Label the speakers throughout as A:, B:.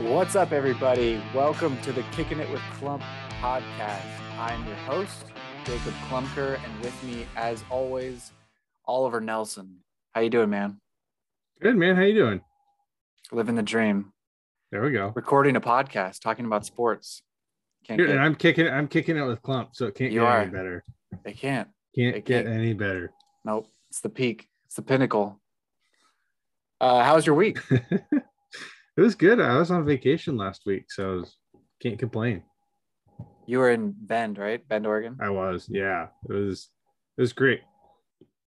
A: What's up, everybody? Welcome to the Kicking It with Clump podcast. I'm your host, Jacob Klumker, and with me, as always, Oliver Nelson. How you doing, man?
B: Good man. How you doing?
A: Living the dream.
B: There we go.
A: Recording a podcast, talking about sports.
B: Can't get, and I'm kicking. I'm kicking it with Clump, so it can't
A: you
B: get
A: are.
B: any better.
A: They can't.
B: Can't
A: They
B: get
A: can't.
B: any better.
A: Nope. It's the peak. It's the pinnacle. Uh, how was your week?
B: it was good. I was on vacation last week, so I was, can't complain.
A: You were in Bend, right? Bend, Oregon.
B: I was. Yeah, it was. It was great.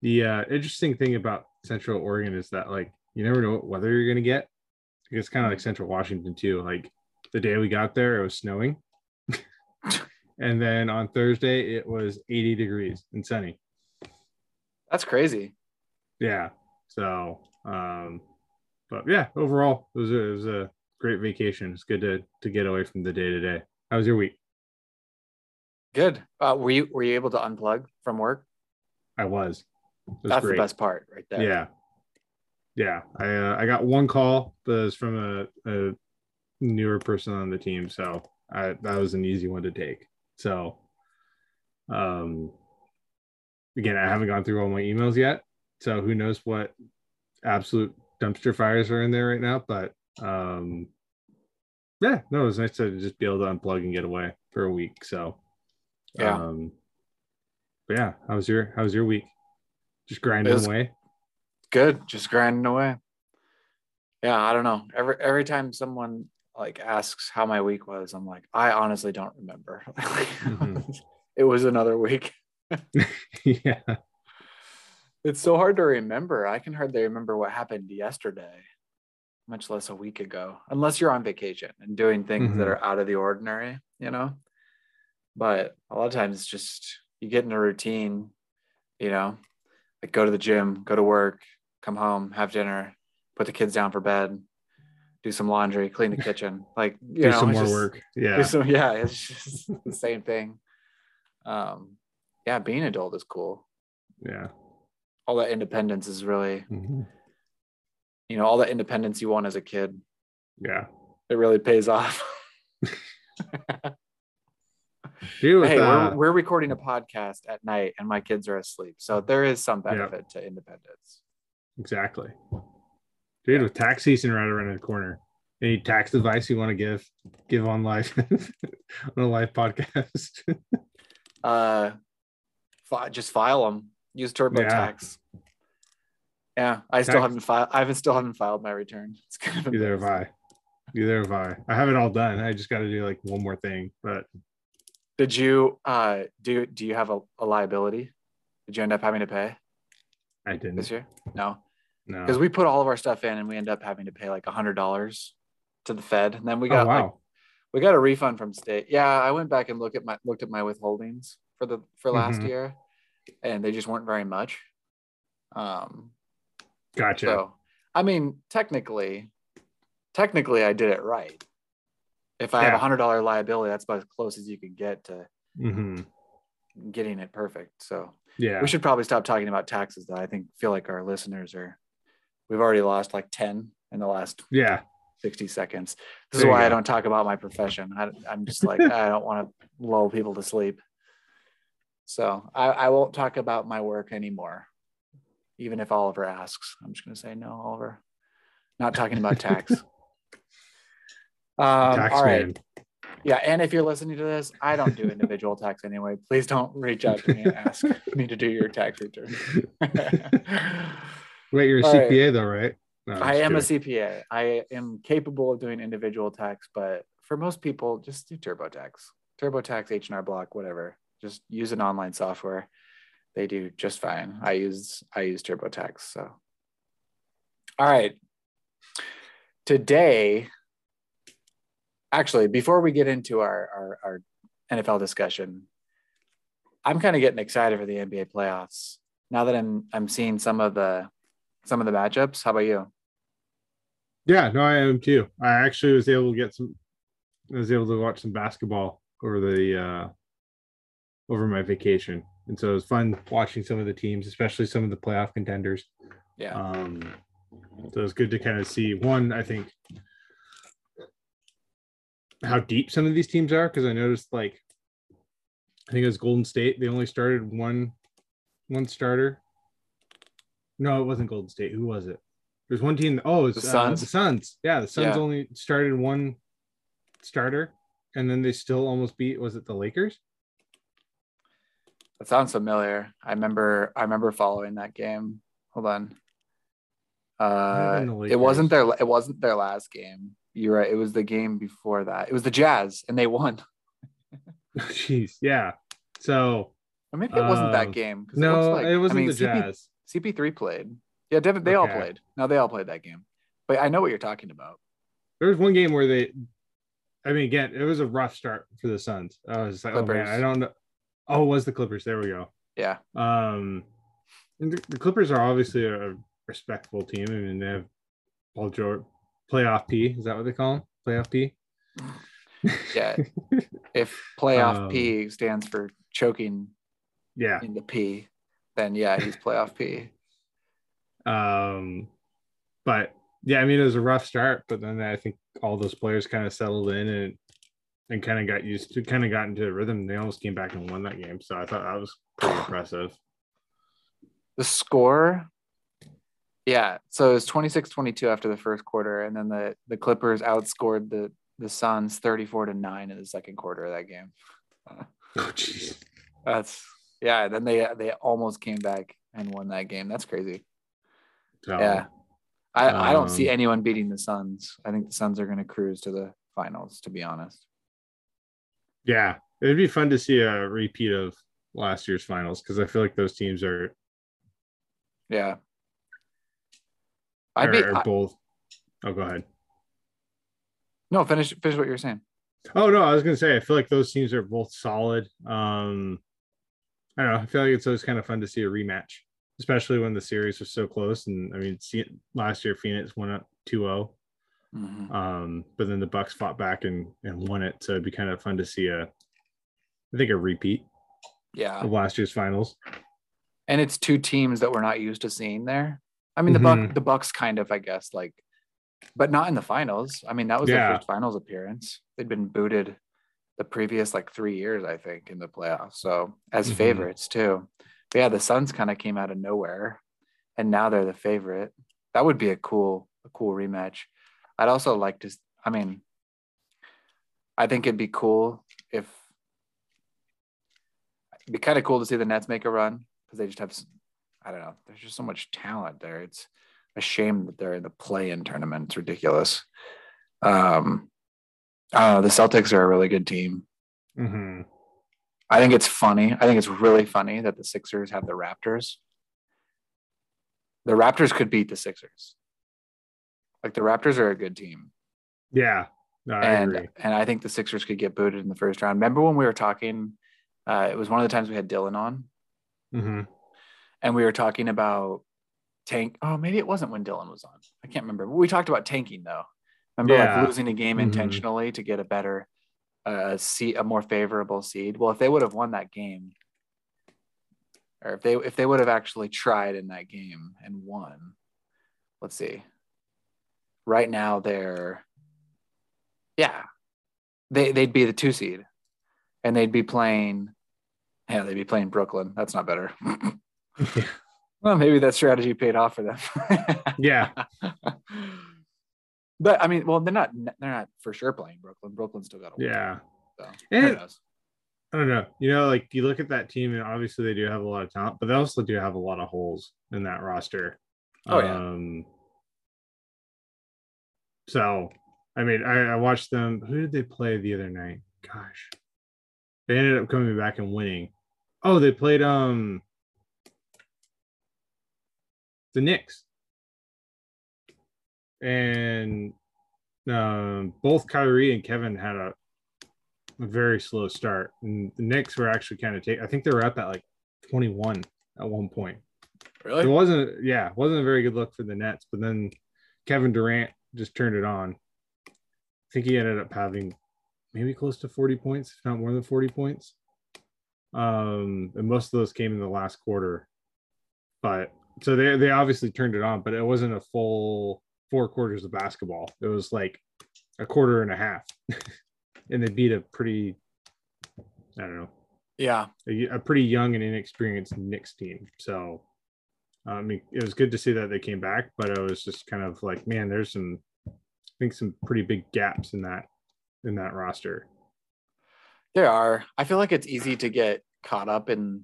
B: The uh, interesting thing about Central Oregon is that like you never know what weather you're gonna get. It's kind of like Central Washington too. Like the day we got there, it was snowing, and then on Thursday it was 80 degrees and sunny.
A: That's crazy.
B: yeah so um but yeah overall it was a, it was a great vacation it's good to to get away from the day to day how was your week
A: Good. Uh, were you were you able to unplug from work?
B: i was was
A: That's
B: great.
A: the best part, right there.
B: yeah yeah i uh, i got one call it was from a, a newer person on the team so i that was an easy one to take so um again i haven't gone through all my emails yet so who knows what absolute dumpster fires are in there right now but um yeah no it was nice to just be able to unplug and get away for a week so
A: Yeah.
B: um but yeah how was your how was your week? Just grinding away?
A: Good just grinding away. Yeah i don't know. Every every time someone like asks how my week was i'm like i honestly don't remember.
B: Mhm.
A: it was another week.
B: Yeah
A: it's so hard to remember. I can hardly remember what happened yesterday much less a week ago unless you're on vacation and doing things that
B: Mhm.
A: are out of the ordinary you know? But a lot of times it's just you get in a routine you know like go to the gym go to work come home have dinner put the kids down for bed do some laundry clean the kitchen. Like you
B: do
A: know
B: some more
A: just-
B: work. Yeah.
A: some- yeah it's just the same thing. Um yeah being adult is cool.
B: Yeah
A: all that independence is really
B: Mhm.
A: you know all that independence you want as a kid.
B: Yeah.
A: It really pays off.
B: Dude,
A: hey
B: uh,
A: we're, we're recording a podcast at night and my kids are asleep. So there is some benefit to independence.
B: Exactly. Dude with tax season right around the corner any tax advice you want to give give on live on a live podcast?
A: Uh fi- just file them use turbotax yeah, i still
B: Tax-
A: haven't filed i haven't still haven't filed my return. It's kind of
B: either have i. Either have i. I have it all done. I just got to do like one more thing but
A: did you uh do do you have a, a liability? Did you end up having to pay?
B: I didn't.
A: This year? No.
B: No.
A: Because we put all of our stuff in and we end up having to pay like a hundred dollars to the fed and then we
B: oh
A: got
B: wow.
A: like we got a refund from state. Yeah i went back and looked at my looked at my withholdings for the for last
B: Mhm.
A: year and they just weren't very much. Um
B: gotcha.
A: so i mean technically technically i did it right. If i have a hundred dollar liability that's about as close as you can get to
B: mm-hmm.
A: getting it perfect. So
B: yeah.
A: we should probably stop talking about taxes though. I think feel like our listeners are we've already lost like 10 in the last
B: yeah. 60
A: 60 seconds. This is why I don't talk about my profession. I, I'm just like, I don't want to lull people to sleep. So I, I won't talk about my work anymore. Even if Oliver asks, I'm just going to say, no, Oliver, not talking about tax. um,
B: tax
A: all right.
B: man
A: Yeah. And if you're listening to this, I don't do individual tax anyway. Please don't reach out to me and ask me to do your tax return.
B: wait you're a
A: All right.
B: cpa though right No,
A: I am a. CPA. I am capable of doing individual tax, but for most people, just do TurboTax, TurboTax, H and R Block, whatever. Just use an online software. They do just fine. I use I use TurboTax. So, all right. Today, actually, before we get into our our, our NFL discussion, I'm kind of getting excited for the NBA playoffs now that I'm I'm seeing some of the some of the matchups. How about you?
B: Yeah, no, I am too. I actually was able to get some. I was able to watch some basketball over the uh over my vacation, and so it was fun watching some of the teams, especially some of the playoff contenders.
A: Yeah.
B: Um, so it's good to kind of see one. I think how deep some of these teams are because I noticed like I think it was Golden State. They only started one one starter. No, it wasn't Golden State. Who was it? There's one team. Oh, it's
A: The
B: uh,
A: Suns?
B: the Suns. Yeah, the Suns
A: Yeah.
B: only started one starter, and then they still almost beat. Was it the Lakers?
A: That sounds familiar. I remember I remember following that game. Hold on. Uh, it wasn't their it wasn't their last game. You're right. It was the game before that. It was the Jazz, and they won.
B: Jeez, yeah. So
A: Or maybe it wasn't that game. 'cause
B: no,
A: looks like-
B: it wasn't
A: I mean,
B: the
A: CP
B: Jazz.
A: CP3 played. Yeah, Devin, they all played. No, they all played that game. But I know what you're talking about.
B: There was one game where they, I mean, again, it was a rough start for the Suns. I was like, oh man, I don't know. Oh, it was the Clippers? There we go.
A: Yeah.
B: Um, and the, the Clippers are obviously a respectable team. I mean, they have Paul George, playoff P. Is that what they call him? Playoff P.
A: Yeah. if playoff
B: Um,
A: P stands for choking
B: yeah.
A: in the P, then yeah, he's playoff P.
B: Um, but yeah, I mean, it was a rough start, but then I think all those players kind of settled in and and kind of got used to, kind of got into a rhythm. They almost came back and won that game, so I thought that was pretty impressive.
A: The score, yeah. So it was 26-22 after the first quarter, and then the the Clippers outscored the the Suns 34 to 9 in the second quarter of that game.
B: Oh, jeez.
A: That's yeah, then they they almost came back and won that game. That's crazy.
B: So,
A: Yeah. I, I don't see
B: Um,
A: anyone beating the Suns. I think the Suns are going to cruise to the finals, to be honest.
B: Yeah, it'd be fun to see a repeat of last year's finals because I feel like those teams are
A: Yeah. I'd
B: are,
A: be
B: are
A: I-
B: both. Oh, go ahead.
A: no finish finish what you're saying.
B: Oh no, I was gonna say I feel like those teams are both solid. Um, I don't know. I feel like it's always kind of fun to see a rematch, especially when the series was so close. And I mean, see, last year Phoenix went up 2-0,
A: Mhm.
B: um, but then the Bucks fought back and and won it. So it'd be kind of fun to see a, I think a repeat
A: Yeah.
B: of last year's finals.
A: And it's two teams that we're not used to seeing there. I mean, the Buck
B: Mhm.
A: the Bucks kind of, I guess, like, but not in the finals. I mean, that was
B: Yeah.
A: their first finals appearance. They'd been booted the previous like three years, I think, in the playoffs. So as
B: Mhm.
A: favorites too. But yeah, the Suns kind of came out of nowhere, and now they're the favorite. That would be a cool, a cool rematch. I'd also like to. I mean, I think it'd be cool if it'd be kind of cool to see the Nets make a run because they just have. I don't know. There's just so much talent there. It's a shame that they're in the play-in tournament. It's ridiculous. Um, I. The Celtics are a really good team.
B: Mhm.
A: I think it's funny. I think it's really funny that the Sixers have the Raptors. The Raptors could beat the Sixers. Like the Raptors are a good team.
B: Yeah, no, I
A: and
B: agree.
A: and I think the Sixers could get booted in the first round. Remember when we were talking? Uh, it was one of the times we had Dylan on,
B: Mhm.
A: and we were talking about tank. Oh, maybe it wasn't when Dylan was on. I can't remember. We talked about tanking though. Remember,
B: Yeah.
A: like losing a game
B: Mhm.
A: intentionally to get a better, uh, seat, a more favorable seed. Well, if they would have won that game, or if they if they would have actually tried in that game and won, let's see. Right now they're, yeah, they they'd be the two seed, and they'd be playing, yeah, they'd be playing Brooklyn. That's not better. well, maybe that strategy paid off for them.
B: Yeah,
A: but I mean, well, they're not they're not for sure playing Brooklyn. Brooklyn still got to
B: yeah.
A: So,
B: And-
A: knows?
B: I don't know. You know, like you look at that team, and obviously they do have a lot of talent, but they also do have a lot of holes in that roster.
A: Oh, yeah.
B: Um, so, I mean, I, I watched them. Who did they play the other night? Gosh, they ended up coming back and winning. Oh, they played um the Knicks, and um, both Kyrie and Kevin had a a very slow start. And the Knicks were actually kind of take. I think they were up at like 21 at one point.
A: Really?
B: It wasn't, yeah, it wasn't a very good look for the Nets. But then Kevin Durant just turned it on. I think he ended up having maybe close to 40 points, if not more than 40 points. Um, and most of those came in the last quarter. But so they they obviously turned it on, but it wasn't a full four quarters of basketball. It was like a quarter and a half. and they beat a pretty, I don't know,
A: Yeah.
B: a, a pretty young and inexperienced Knicks team. So, I mean, it was good to see that they came back, but I was just kind of like, man, there's some, I think some pretty big gaps in that in that roster.
A: There are. I feel like it's easy to get caught up in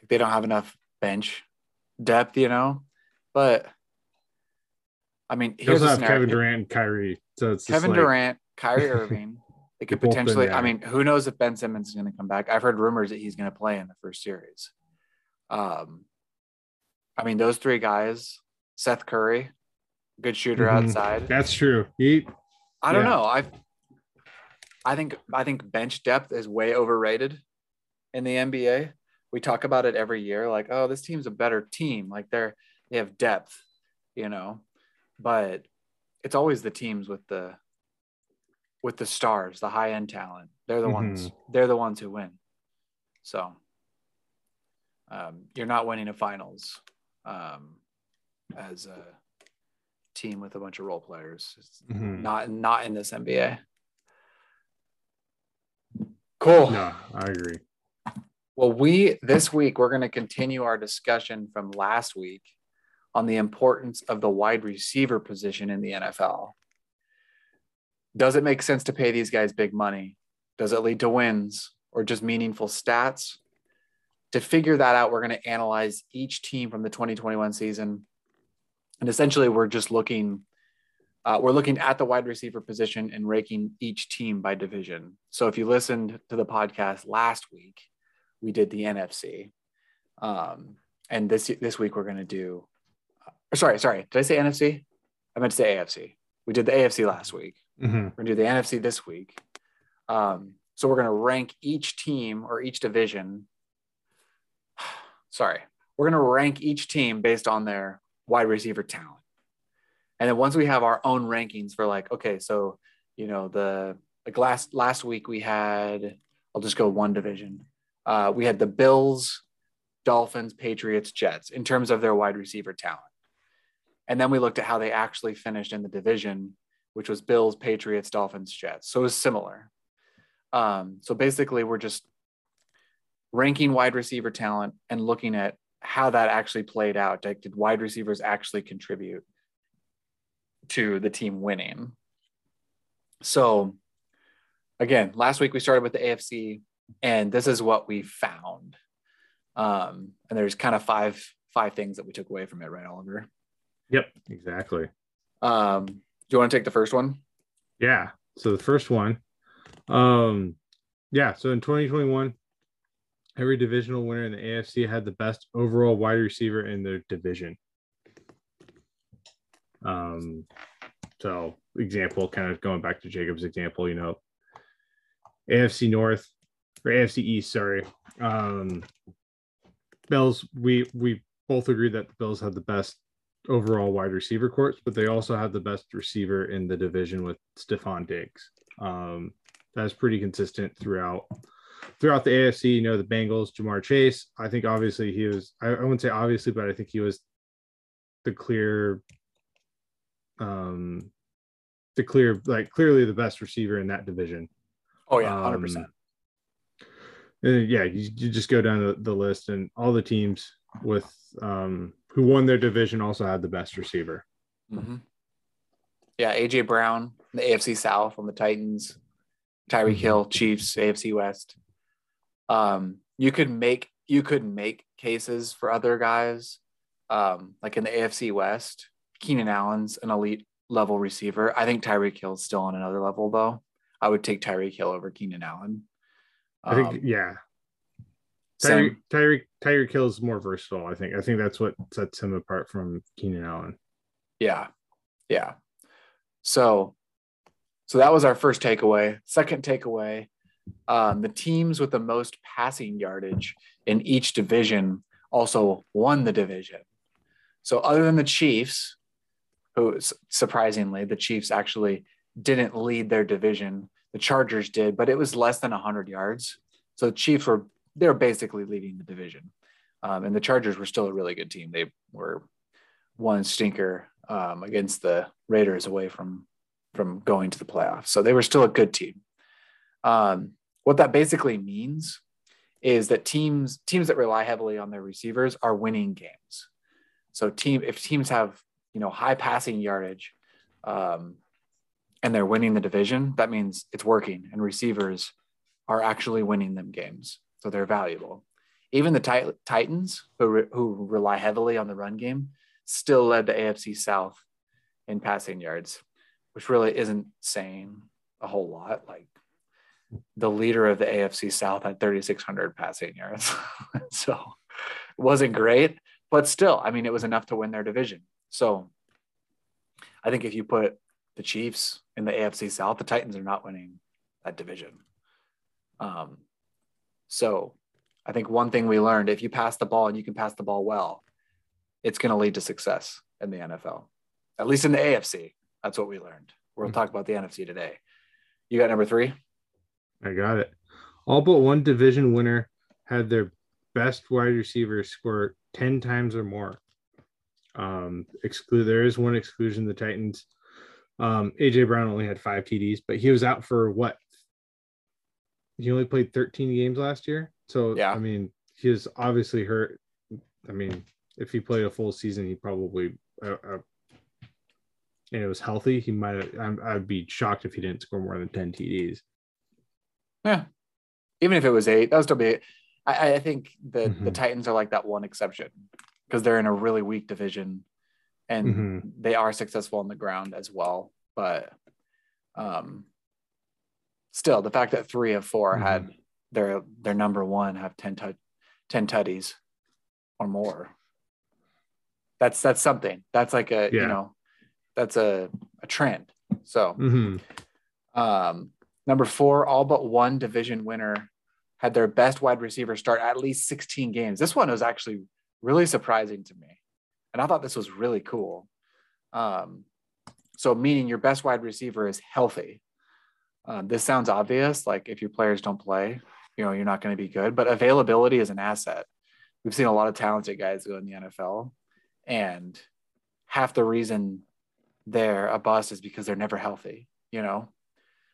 A: like they don't have enough bench depth, you know. But I mean,
B: They
A: here's
B: also have. Kevin Durant and Kyrie, so it's
A: Kevin
B: like,
A: Durant, Kyrie Irving. They could
B: They've both been
A: potentially. I mean, who knows if Ben Simmons is going to come back? I've heard rumors that he's going to play in the first series. Um, I mean, those three guys, Seth Curry, good shooter
B: Mhm.
A: outside.
B: That's true. He,
A: I don't
B: Yeah.
A: know. I I think I think bench depth is way overrated in the NBA. We talk about it every year, like, oh, this team's a better team. Like they're they have depth, you know. But it's always the teams with the with the stars, the high end talent. They're the ones. They're the ones who win. So um, you're not winning a finals um, as a team with a bunch of role players. It's
B: Mhm.
A: not not in this NBA. Cool.
B: no, I agree.
A: Well, we this week we're going to continue our discussion from last week on the importance of the wide receiver position in the NFL. Does it make sense to pay these guys big money? Does it lead to wins or just meaningful stats? To figure that out, we're going to analyze each team from the 2021 season. And essentially, we're just looking uh, we're looking at the wide receiver position and ranking each team by division. So if you listened to the podcast last week, we did the NFC. Um, and this this week we're going to do. Uh, sorry, sorry. Did I say NFC? I meant to say AFC. We did the AFC last week.
B: Mhm.
A: We're going to do the NFC this week. Um, so we're going to rank each team or each division. Sorry, we're going to rank each team based on their wide receiver talent. And then once we have our own rankings for like, okay, so you know the like last last week we had, I'll just go one division. Uh, we had the Bills, Dolphins, Patriots, Jets in terms of their wide receiver talent. And then we looked at how they actually finished in the division, which was Bills, Patriots, Dolphins, Jets. So it was similar. Um, so basically, we're just ranking wide receiver talent and looking at how that actually played out. Like, did wide receivers actually contribute to the team winning? So, again, last week we started with the AFC, and this is what we found. Um, and there's kind of five five things that we took away from it, right, Oliver?
B: Yep, exactly.
A: Um, do you want to take the first one?
B: Yeah. So the first one, um, yeah. So in 2021, every divisional winner in the AFC had the best overall wide receiver in their division. Um, so example, kind of going back to Jacob's example, you know, AFC North or AFC East, sorry. Um, Bills, we we both agree that the Bills have the best overall wide receiver courts, but they also have the best receiver in the division with Stefon Diggs. Um, that's pretty consistent throughout throughout the AFC. You know, the Bengals, Ja'Marr Chase. I think obviously he was. I, I wouldn't say obviously, but I think he was the clear, um, the clear like clearly the best receiver in that division.
A: Oh yeah, hundred percent.
B: Um, and yeah, you, you just go down the, the list, and all the teams with um, who won their division also had the best receiver.
A: Mm-hmm. Yeah, AJ Brown, the AFC South on the Titans, Tyreek
B: Mhm.
A: Hill, Chiefs, AFC West. Um, you could make you could make cases for other guys, um, like in the AFC West. Keenan Allen's an elite level receiver. I think Tyreek Hill's still on another level though. I would take Tyreek Hill over Keenan Allen.
B: I think
A: Um,
B: yeah, Tyreek. Tyreek Tyreek Hill is more versatile. I think I think that's what sets him apart from Keenan Allen.
A: Yeah. Yeah. So so that was our first takeaway. Second takeaway, um, the teams with the most passing yardage in each division also won the division. So other than the Chiefs, who surprisingly, the Chiefs actually didn't lead their division. The Chargers did, but it was less than 100 yards. So the Chiefs were they're basically leading the division. Um, and the Chargers were still a really good team. They were one stinker um, against the Raiders away from from going to the playoffs. So they were still a good team. Um, what that basically means is that teams teams that rely heavily on their receivers are winning games. So team if teams have you know high passing yardage, um, and they're winning the division, that means it's working, and receivers are actually winning them games, so they're valuable. Even the tit- Titans, who re- who rely heavily on the run game, still led the AFC South in passing yards, which really isn't saying a whole lot. Like the leader of the AFC South had 3,600 passing yards. so it wasn't great, but still, I mean, it was enough to win their division. So I think if you put the Chiefs in the AFC South, the Titans are not winning that division. Um, so I think one thing we learned if you pass the ball and you can pass the ball well, it's going to lead to success in the NFL, at least in the AFC. That's what we learned. We'll mm-hmm. talk about the NFC today. You got number three?
B: I got it. All but one division winner had their best wide receiver score 10 times or more. Um, exclude there is one exclusion, the Titans. Um, AJ Brown only had five TDs, but he was out for what? He only played 13 games last year. So yeah, I mean, he is obviously hurt. I mean, if he played a full season, he probably uh, uh, and it was healthy, he might. I'd be shocked if he didn't score more than 10 TDs.
A: Yeah. Even if it was eight, that would still be. I, I think the mm-hmm. the Titans are like that one exception because they're in a really weak division, and mm-hmm. they are successful on the ground as well. But um, still, the fact that three of 4 mm-hmm. had their their number one have 10 t- 10 tutties or more. That's that's something. That's like a yeah. you know, that's a a trend. So,
B: mm-hmm.
A: um, Number four, all but one division winner had their best wide receiver start at least 16 games. This one was actually really surprising to me. And I thought this was really cool. Um, so, meaning your best wide receiver is healthy. Um, this sounds obvious. Like if your players don't play, you know, you're not going to be good, but availability is an asset. We've seen a lot of talented guys go in the NFL, and half the reason they're a bust is because they're never healthy, you know?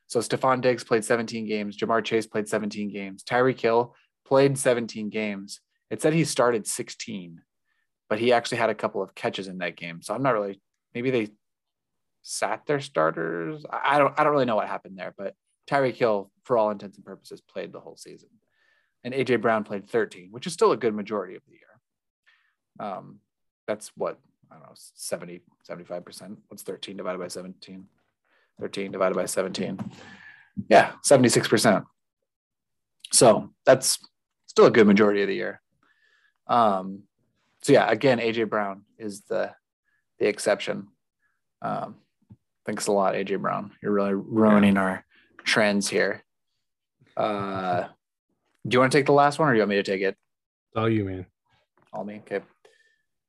A: So Stefon Diggs played 17 games. Ja'Marr Chase played 17 games. Tyreek Hill played 17 games. It said he started 16, but he actually had a couple of catches in that game. So I'm not really, maybe they sat their starters. I don't, I don't really know what happened there, but Tyreek Hill, for all intents and purposes, played the whole season. And AJ Brown played 13, which is still a good majority of the year. Um, that's what, I don't know, 70, 75%. What's 13 divided by 17? 13 divided by 17. Yeah, 76%. So that's still a good majority of the year. Um, so yeah, again, AJ Brown is the the exception. Um, thanks a lot, AJ Brown. You're really ruining yeah. our trends here. Uh, do you want to take the last one, or do you want me to take it?
B: All you, man.
A: All me. Okay.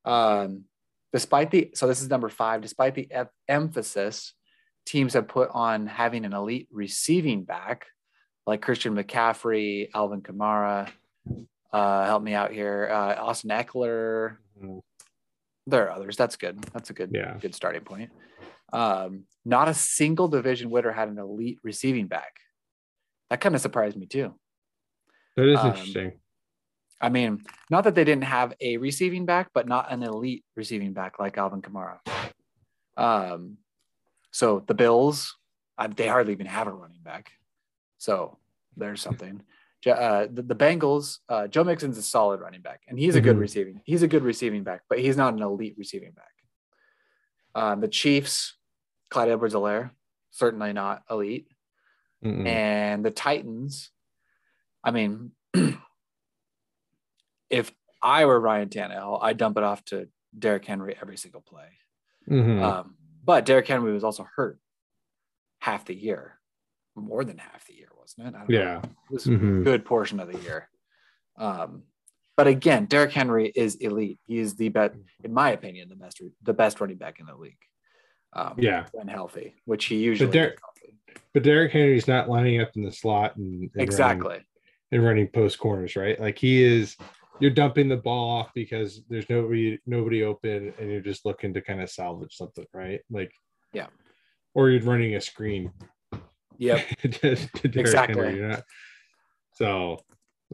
A: Um, despite the so this is number five. Despite the e- emphasis teams have put on having an elite receiving back like Christian McCaffrey, Alvin Kamara, uh, help me out here, uh, Austin Ekeler. Mm-hmm. There are others. That's good. That's a good, yeah. good starting point. Um, not a single division winner had an elite receiving back. That kind of surprised me too.
B: That is um, interesting.
A: I mean, not that they didn't have a receiving back, but not an elite receiving back like Alvin Kamara. Um, so the Bills, uh, they hardly even have a running back. So there's something. Uh, the, the, Bengals, uh, Joe Mixon's a solid running back, and he's a good mm-hmm. receiving. He's a good receiving back, but he's not an elite receiving back. Um, the Chiefs, Clyde Edwards-Helaire, certainly not elite. Mm-mm. And the Titans, I mean, if I were Ryan Tannehill, I'd dump it off to Derrick Henry every single play.
B: Mm-hmm. Um,
A: but Derrick Henry was also hurt half the year, more than half the year, wasn't it?
B: yeah, know.
A: it was mm-hmm. a good portion of the year. Um, but again, Derrick Henry is elite. He is the best, in my opinion, the best the best running back in the league.
B: Um, yeah,
A: when healthy, which he usually.
B: But, Der- but Derrick Henry's not lining up in the slot and,
A: and exactly
B: running, and running post corners, right? Like he is you're dumping the ball off because there's nobody nobody open and you're just looking to kind of salvage something, right? Like
A: yeah.
B: Or you're running a screen.
A: Yep.
B: to, to
A: Exactly.
B: Yeah. So,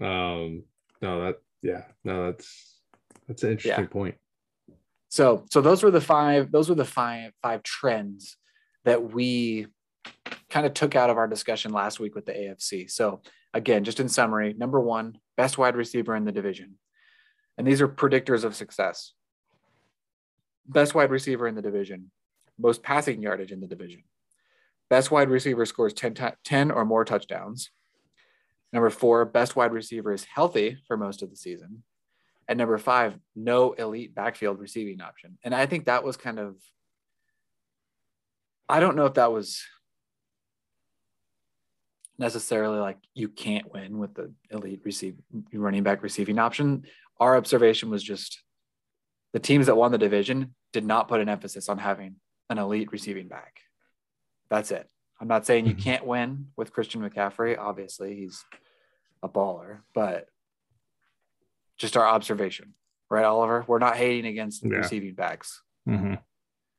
B: um, no, that yeah, no, that's that's an interesting
A: Yeah.
B: point.
A: So so those were the five those were the five five trends that we kind of took out of our discussion last week with the AFC. So again, just in summary, number 1, best wide receiver in the division. And these are predictors of success. Best wide receiver in the division, most passing yardage in the division. Best wide receiver scores 10, ti- 10 or more touchdowns. Number 4, best wide receiver is healthy for most of the season. And number five, no elite backfield receiving option. And I think that was kind of, I don't know if that was necessarily like you can't win with the elite receive running back receiving option. Our observation was just the teams that won the division did not put an emphasis on having an elite receiving back. That's it. I'm not saying you
B: Mhm.
A: can't win with Christian McCaffrey. Obviously, he's a baller, but just our observation, right, Oliver? We're not hating against
B: Yeah.
A: receiving backs.
B: Mhm.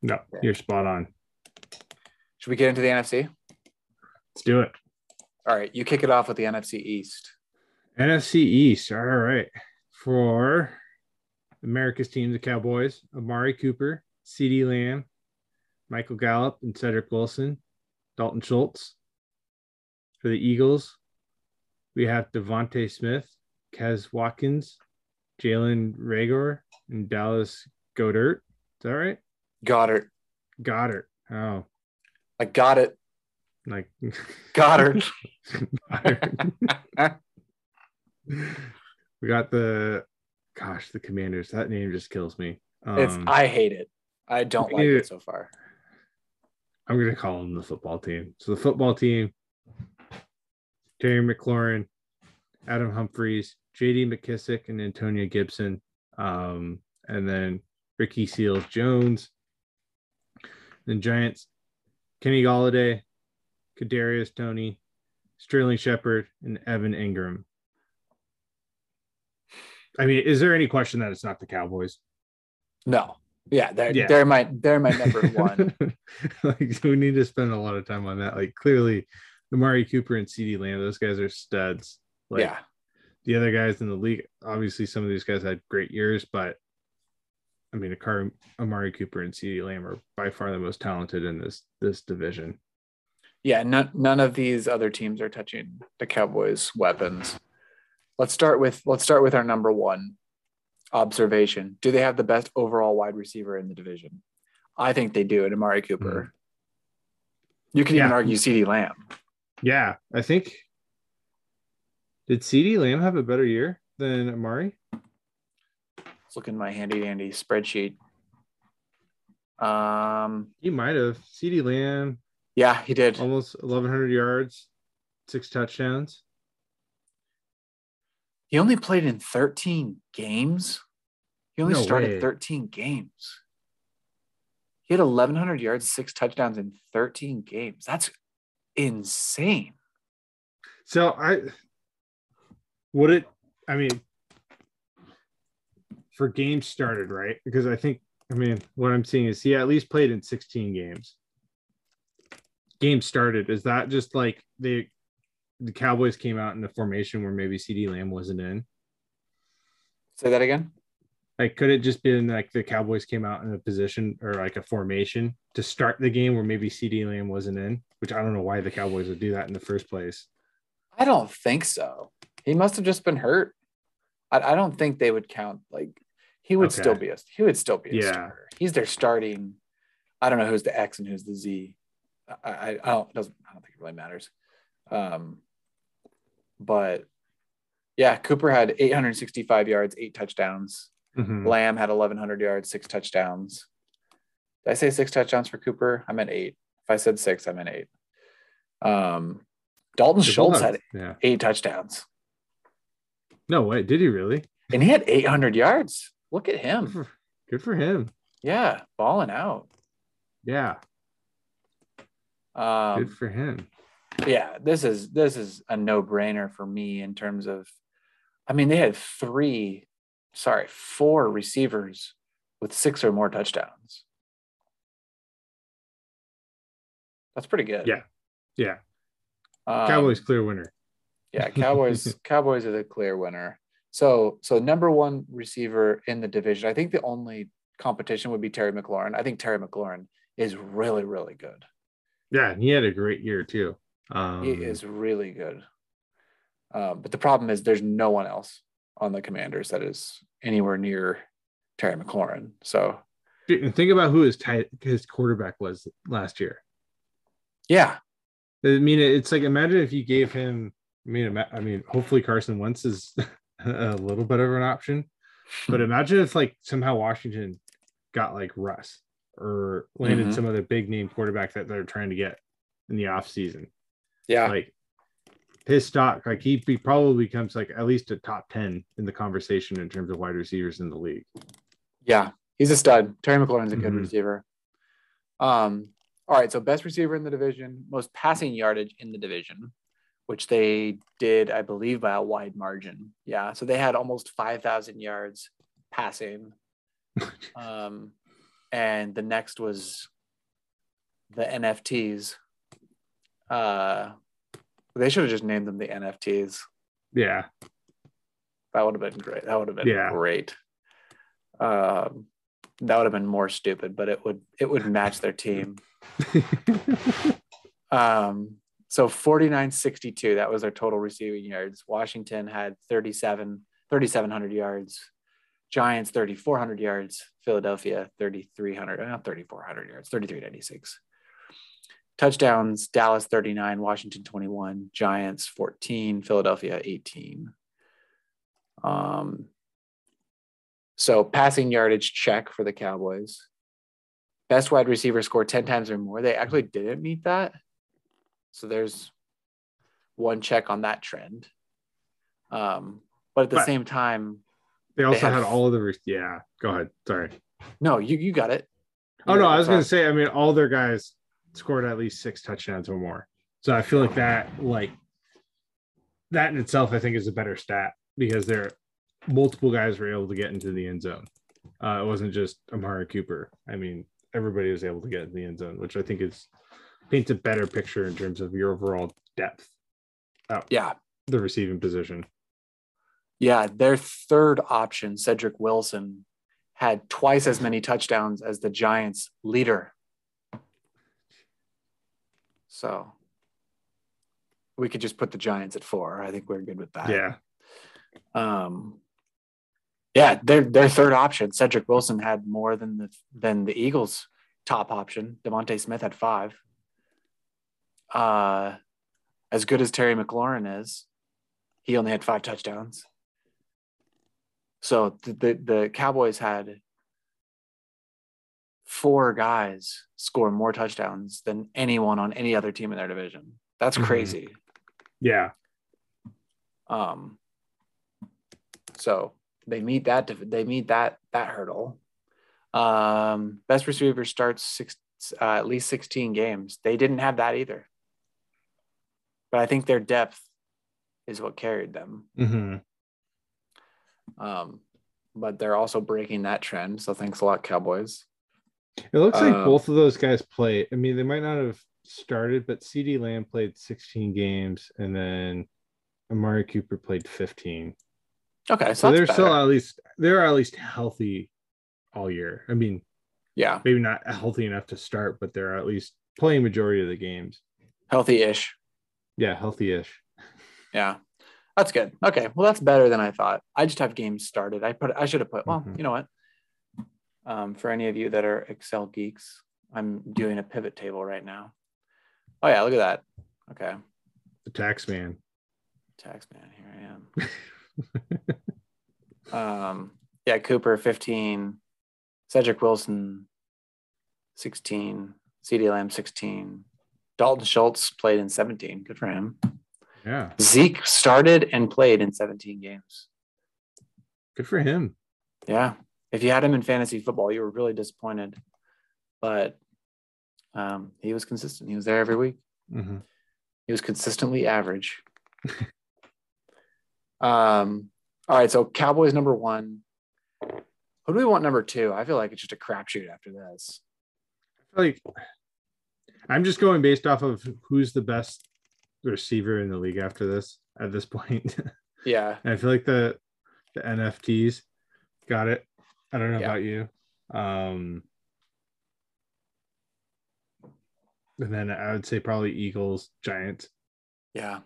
B: No,
A: Yeah.
B: you're spot on.
A: Should we get into the NFC?
B: Let's do it.
A: All right, you kick it off with the NFC East.
B: NFC East. All right. For America's team, the Cowboys, Amari Cooper, CeeDee Lamb, Michael Gallup, and Cedric Wilson, Dalton Schultz. For the Eagles, we have DeVonta Smith, Quez Watkins, Jalen Reagor, and Dallas Goedert. Is that right?
A: Goddard.
B: Goddard. Oh,
A: I got it.
B: Like
A: Goddard.
B: Goddard. we got the gosh, the commanders. That name just kills me. Um,
A: it's I hate it. I don't like it so far.
B: I'm gonna call them the football team. So the football team, Terry McLaurin, Adam Humphries, JD McKissic, and Antonio Gibson. Um, and then Ricky Seals Jones. Then Giants, Kenny Golladay, Kadarius Toney, Sterling Shepard, and Evan Engram. I mean, is there any question that it's not the Cowboys?
A: No. Yeah, they're
B: Yeah.
A: they're my they're my number one.
B: like we need to spend a lot of time on that. Like clearly, Amari Cooper and CeeDee Lamb, those guys are studs. Like
A: yeah.
B: the other guys in the league, obviously some of these guys had great years, but I mean, Akar, Amari Cooper and CeeDee Lamb are by far the most talented in this this division.
A: Yeah, none, none of these other teams are touching the Cowboys' weapons. Let's start with let's start with our number one observation. Do they have the best overall wide receiver in the division? I think they do, and Amari Cooper. You can even argue CeeDee Lamb.
B: Yeah, I think. Did CeeDee Lamb have a better year than Amari?
A: Let's look in my handy dandy spreadsheet. Um,
B: He might have. CeeDee Lamb
A: yeah, he did.
B: almost 1,100 yards, six touchdowns.
A: He only played in 13 games. He only
B: No
A: started
B: way.
A: 13 games. He had 1,100 yards, six touchdowns in 13 games. That's insane.
B: So I would it I mean for games started, right? Because I think I mean what I'm seeing is he at least played in 16 games. Games started. Is that just like they the Cowboys came out in a formation where maybe CeeDee Lamb wasn't in?
A: Say that again.
B: Like could it just been like the Cowboys came out in a position or like a formation to start the game where maybe CeeDee Lamb wasn't in? Which I don't know why the Cowboys would do that in the first place.
A: I don't think so. He must have just been hurt. I, I don't think they would count like he would
B: Okay.
A: still be a he would still be a
B: Yeah.
A: starter. He's their starting. I don't know who's the X and who's the Z. I, I, I don't it doesn't I don't think it really matters. Um, but yeah, Cooper had 865 yards, eight touchdowns.
B: Mhm.
A: Lamb had 1,100 yards, six touchdowns. Did I say six touchdowns for Cooper? I meant eight. If I said six, I meant eight. Um, Dalton
B: The
A: Schultz had
B: yeah.
A: eight touchdowns,
B: No way. Did he really?
A: and he had 800 yards. Look at
B: Good
A: him.
B: for, good for him.
A: Yeah, balling out.
B: Yeah.
A: Um,
B: Good for him.
A: yeah, this is this is a no brainer for me in terms of. I mean, they had three, sorry, four receivers with six or more touchdowns. That's pretty good.
B: Yeah. Yeah.
A: Um,
B: Cowboys clear winner.
A: Yeah, Cowboys. Cowboys are the clear winner. So, so number one receiver in the division. I think the only competition would be Terry McLaurin. I think Terry McLaurin is really, really good.
B: Yeah, and he had a great year too. Um,
A: He is really good. Um, but the problem is there's no one else on the Commanders that is anywhere near Terry McLaurin. So,
B: dude, think about who his tight his quarterback was last year.
A: yeah,
B: I mean, it's like imagine if you gave him. I mean, I mean, hopefully Carson Wentz is a little bit of an option, but imagine if like somehow Washington got like Russ or landed
A: Mhm.
B: some other big name quarterback that they're trying to get in the off season.
A: yeah,
B: Like his stock, like he, he probably becomes like at least a top ten in the conversation in terms of wide receivers in the league.
A: yeah. He's a stud. Terry McLaurin's a good
B: Mhm.
A: receiver. Um, all right. So best receiver in the division, most passing yardage in the division, which they did, I believe, by a wide margin. Yeah. So they had almost five thousand yards passing. um, and the next was the NFTs. Uh, they should have just named them the NFTs.
B: Yeah,
A: That would have been great. That would have been
B: Yeah.
A: great. Um, that would have been more stupid, but it would it would match their team. Um, so 4962, that was their total receiving yards. Washington had 37, 3,700 yards. Giants 3,400 yards. Philadelphia 3,300, not 3,400 yards, 3,396. Touchdowns Dallas 39, Washington 21, Giants 14, Philadelphia 18. Um, so passing yardage check for the Cowboys. Best wide receiver scored 10 times or more. They actually didn't meet that. So there's one check on that trend. Um, but at the
B: But-
A: same time,
B: they also
A: had-
B: had all of the. re- Yeah, go ahead. Sorry.
A: no, you you got it.
B: Oh no, I was gonna say. I mean, all their guys scored at least six touchdowns or more. So I feel like that, like that in itself, I think is a better stat because there multiple guys were able to get into the end zone. Uh, it wasn't just Amari Cooper. I mean, everybody was able to get in the end zone, which I think is paints a better picture in terms of your overall depth at
A: Yeah.
B: the receiving position.
A: Yeah. Their third option, Cedric Wilson, had twice as many touchdowns as the Giants leader. So we could just put the Giants at four. I think we're good with that.
B: Yeah,
A: Um, yeah, their their third option, Cedric Wilson, had more than the than the Eagles' top option. DeVonta Smith had five. Uh, as good as Terry McLaurin is, he only had five touchdowns. So the the, the Cowboys had four guys score more touchdowns than anyone on any other team in their division. That's
B: Mhm.
A: crazy.
B: yeah,
A: Um, so they meet that they meet that that hurdle. Um, best receiver starts six uh, at least 16 games. They didn't have that either. But I think their depth is what carried them.
B: hmm
A: Um, but they're also breaking that trend. So thanks a lot, Cowboys.
B: It looks like
A: Um,
B: both of those guys play. I mean, they might not have started, but CeeDee Lamb played 16 games, and then Amari Cooper played 15.
A: Okay, so,
B: So they're still at least they're at least healthy all year. I mean,
A: yeah,
B: maybe not healthy enough to start, but they're at least playing majority of the games.
A: healthy-ish.
B: Yeah, healthy-ish.
A: Yeah. That's good. Okay. Well, that's better than I thought. I just have games started. I put I should have put well,
B: Mhm.
A: you know what? Um, for any of you that are Excel geeks, I'm doing a pivot table right now. Oh yeah, look at that. Okay.
B: The tax man.
A: Tax man, here I am. um, yeah, Cooper 15, Cedric Wilson 16, CeeDee Lamb 16. Dalton Schultz played in 17. Good for him.
B: Yeah,
A: Zeke started and played in 17 games.
B: good for him.
A: Yeah. If you had him in fantasy football, you were really disappointed. But um, he was consistent. He was there every week.
B: Mhm.
A: He was consistently average. um, all right. So Cowboys number one. Who do we want number two? I feel like it's just a crapshoot after this.
B: I feel like I'm just going based off of who's the best receiver in the league after this at this point.
A: Yeah.
B: And I feel like the the NFTs got it. I don't know
A: Yeah.
B: about you. Um and then I would say probably Eagles, Giants.
A: Yeah,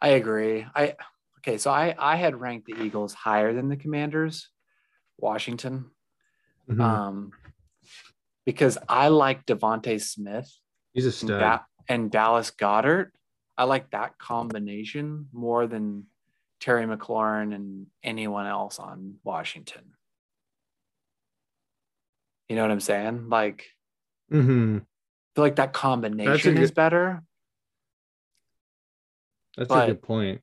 A: I agree. I okay, so I I had ranked the Eagles higher than the Commanders, Washington,
B: Mhm.
A: um, because I like DeVonta Smith
B: He's a
A: and,
B: stud.
A: Da- and Dallas Goedert. I like that combination more than Terry McLaurin and anyone else on Washington. You know what I'm saying? Like,
B: mm-hmm.
A: I feel like that combination
B: good-
A: is better.
B: That's
A: But-
B: a good point.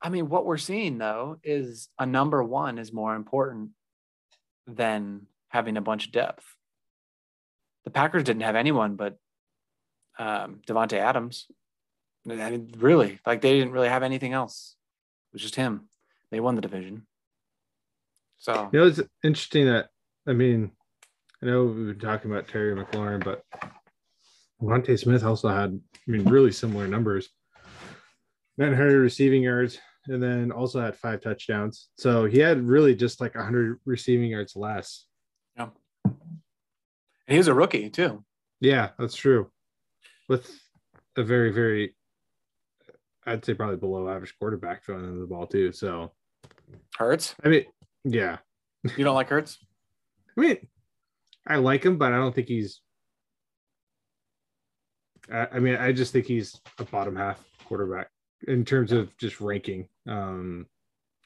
A: I mean, what we're seeing though is a number one is more important than having a bunch of depth. The Packers didn't have anyone but um, Davante Adams. I mean, really, like they didn't really have anything else. It was just him. They won the division. So
B: You know, it's interesting that I mean, I know we've been talking about Terry McLaurin, but Monte Smith also had, I mean, really similar numbers. 900 receiving yards, and then also had five touchdowns. So he had really just like 100 receiving yards less.
A: yeah. And he was a rookie too.
B: Yeah, that's true. With a very, very, I'd say probably below average quarterback throwing in the ball too. So,
A: Hurts.
B: I mean, yeah.
A: You don't like Hurts?
B: I mean, I like him, but I don't think he's. I, I mean, I just think he's a bottom half quarterback in terms of just ranking. Um,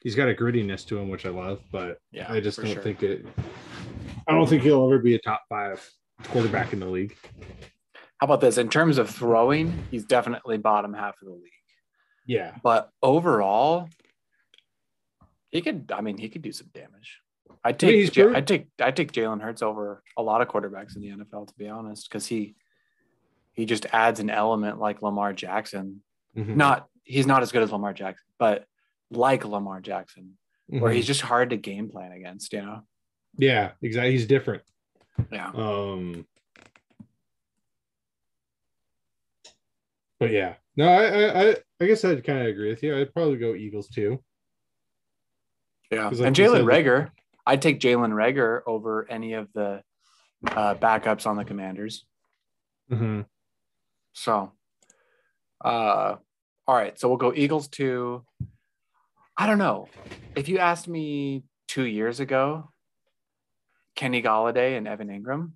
B: he's got a grittiness to him, which I love, but
A: Yeah,
B: I just don't
A: sure.
B: think it. I don't think he'll ever be a top five quarterback in the league.
A: How about this? In terms of throwing, he's definitely bottom half of the league.
B: Yeah,
A: But overall, he could. I mean, he could do some damage. I take. I take. I take Jalen Hurts over a lot of quarterbacks in the NFL, to be honest, because he he just adds an element like Lamar Jackson.
B: Mhm.
A: Not he's not as good as Lamar Jackson, but like Lamar Jackson, where
B: Mhm.
A: he's just hard to game plan against. You know?
B: yeah, exactly. He's different.
A: Yeah.
B: Um, but yeah, no, I, I, I, I guess I'd kind of agree with you. I'd probably go Eagles too.
A: Yeah,
B: like
A: and Jalen
B: said, like-
A: Reagor, I'd take Jalen Reagor over any of the uh, backups on the Commanders.
B: Mm-hmm.
A: So, uh, all right. So we'll go Eagles two. I don't know. If you asked me two years ago, Kenny Golladay and Evan Engram,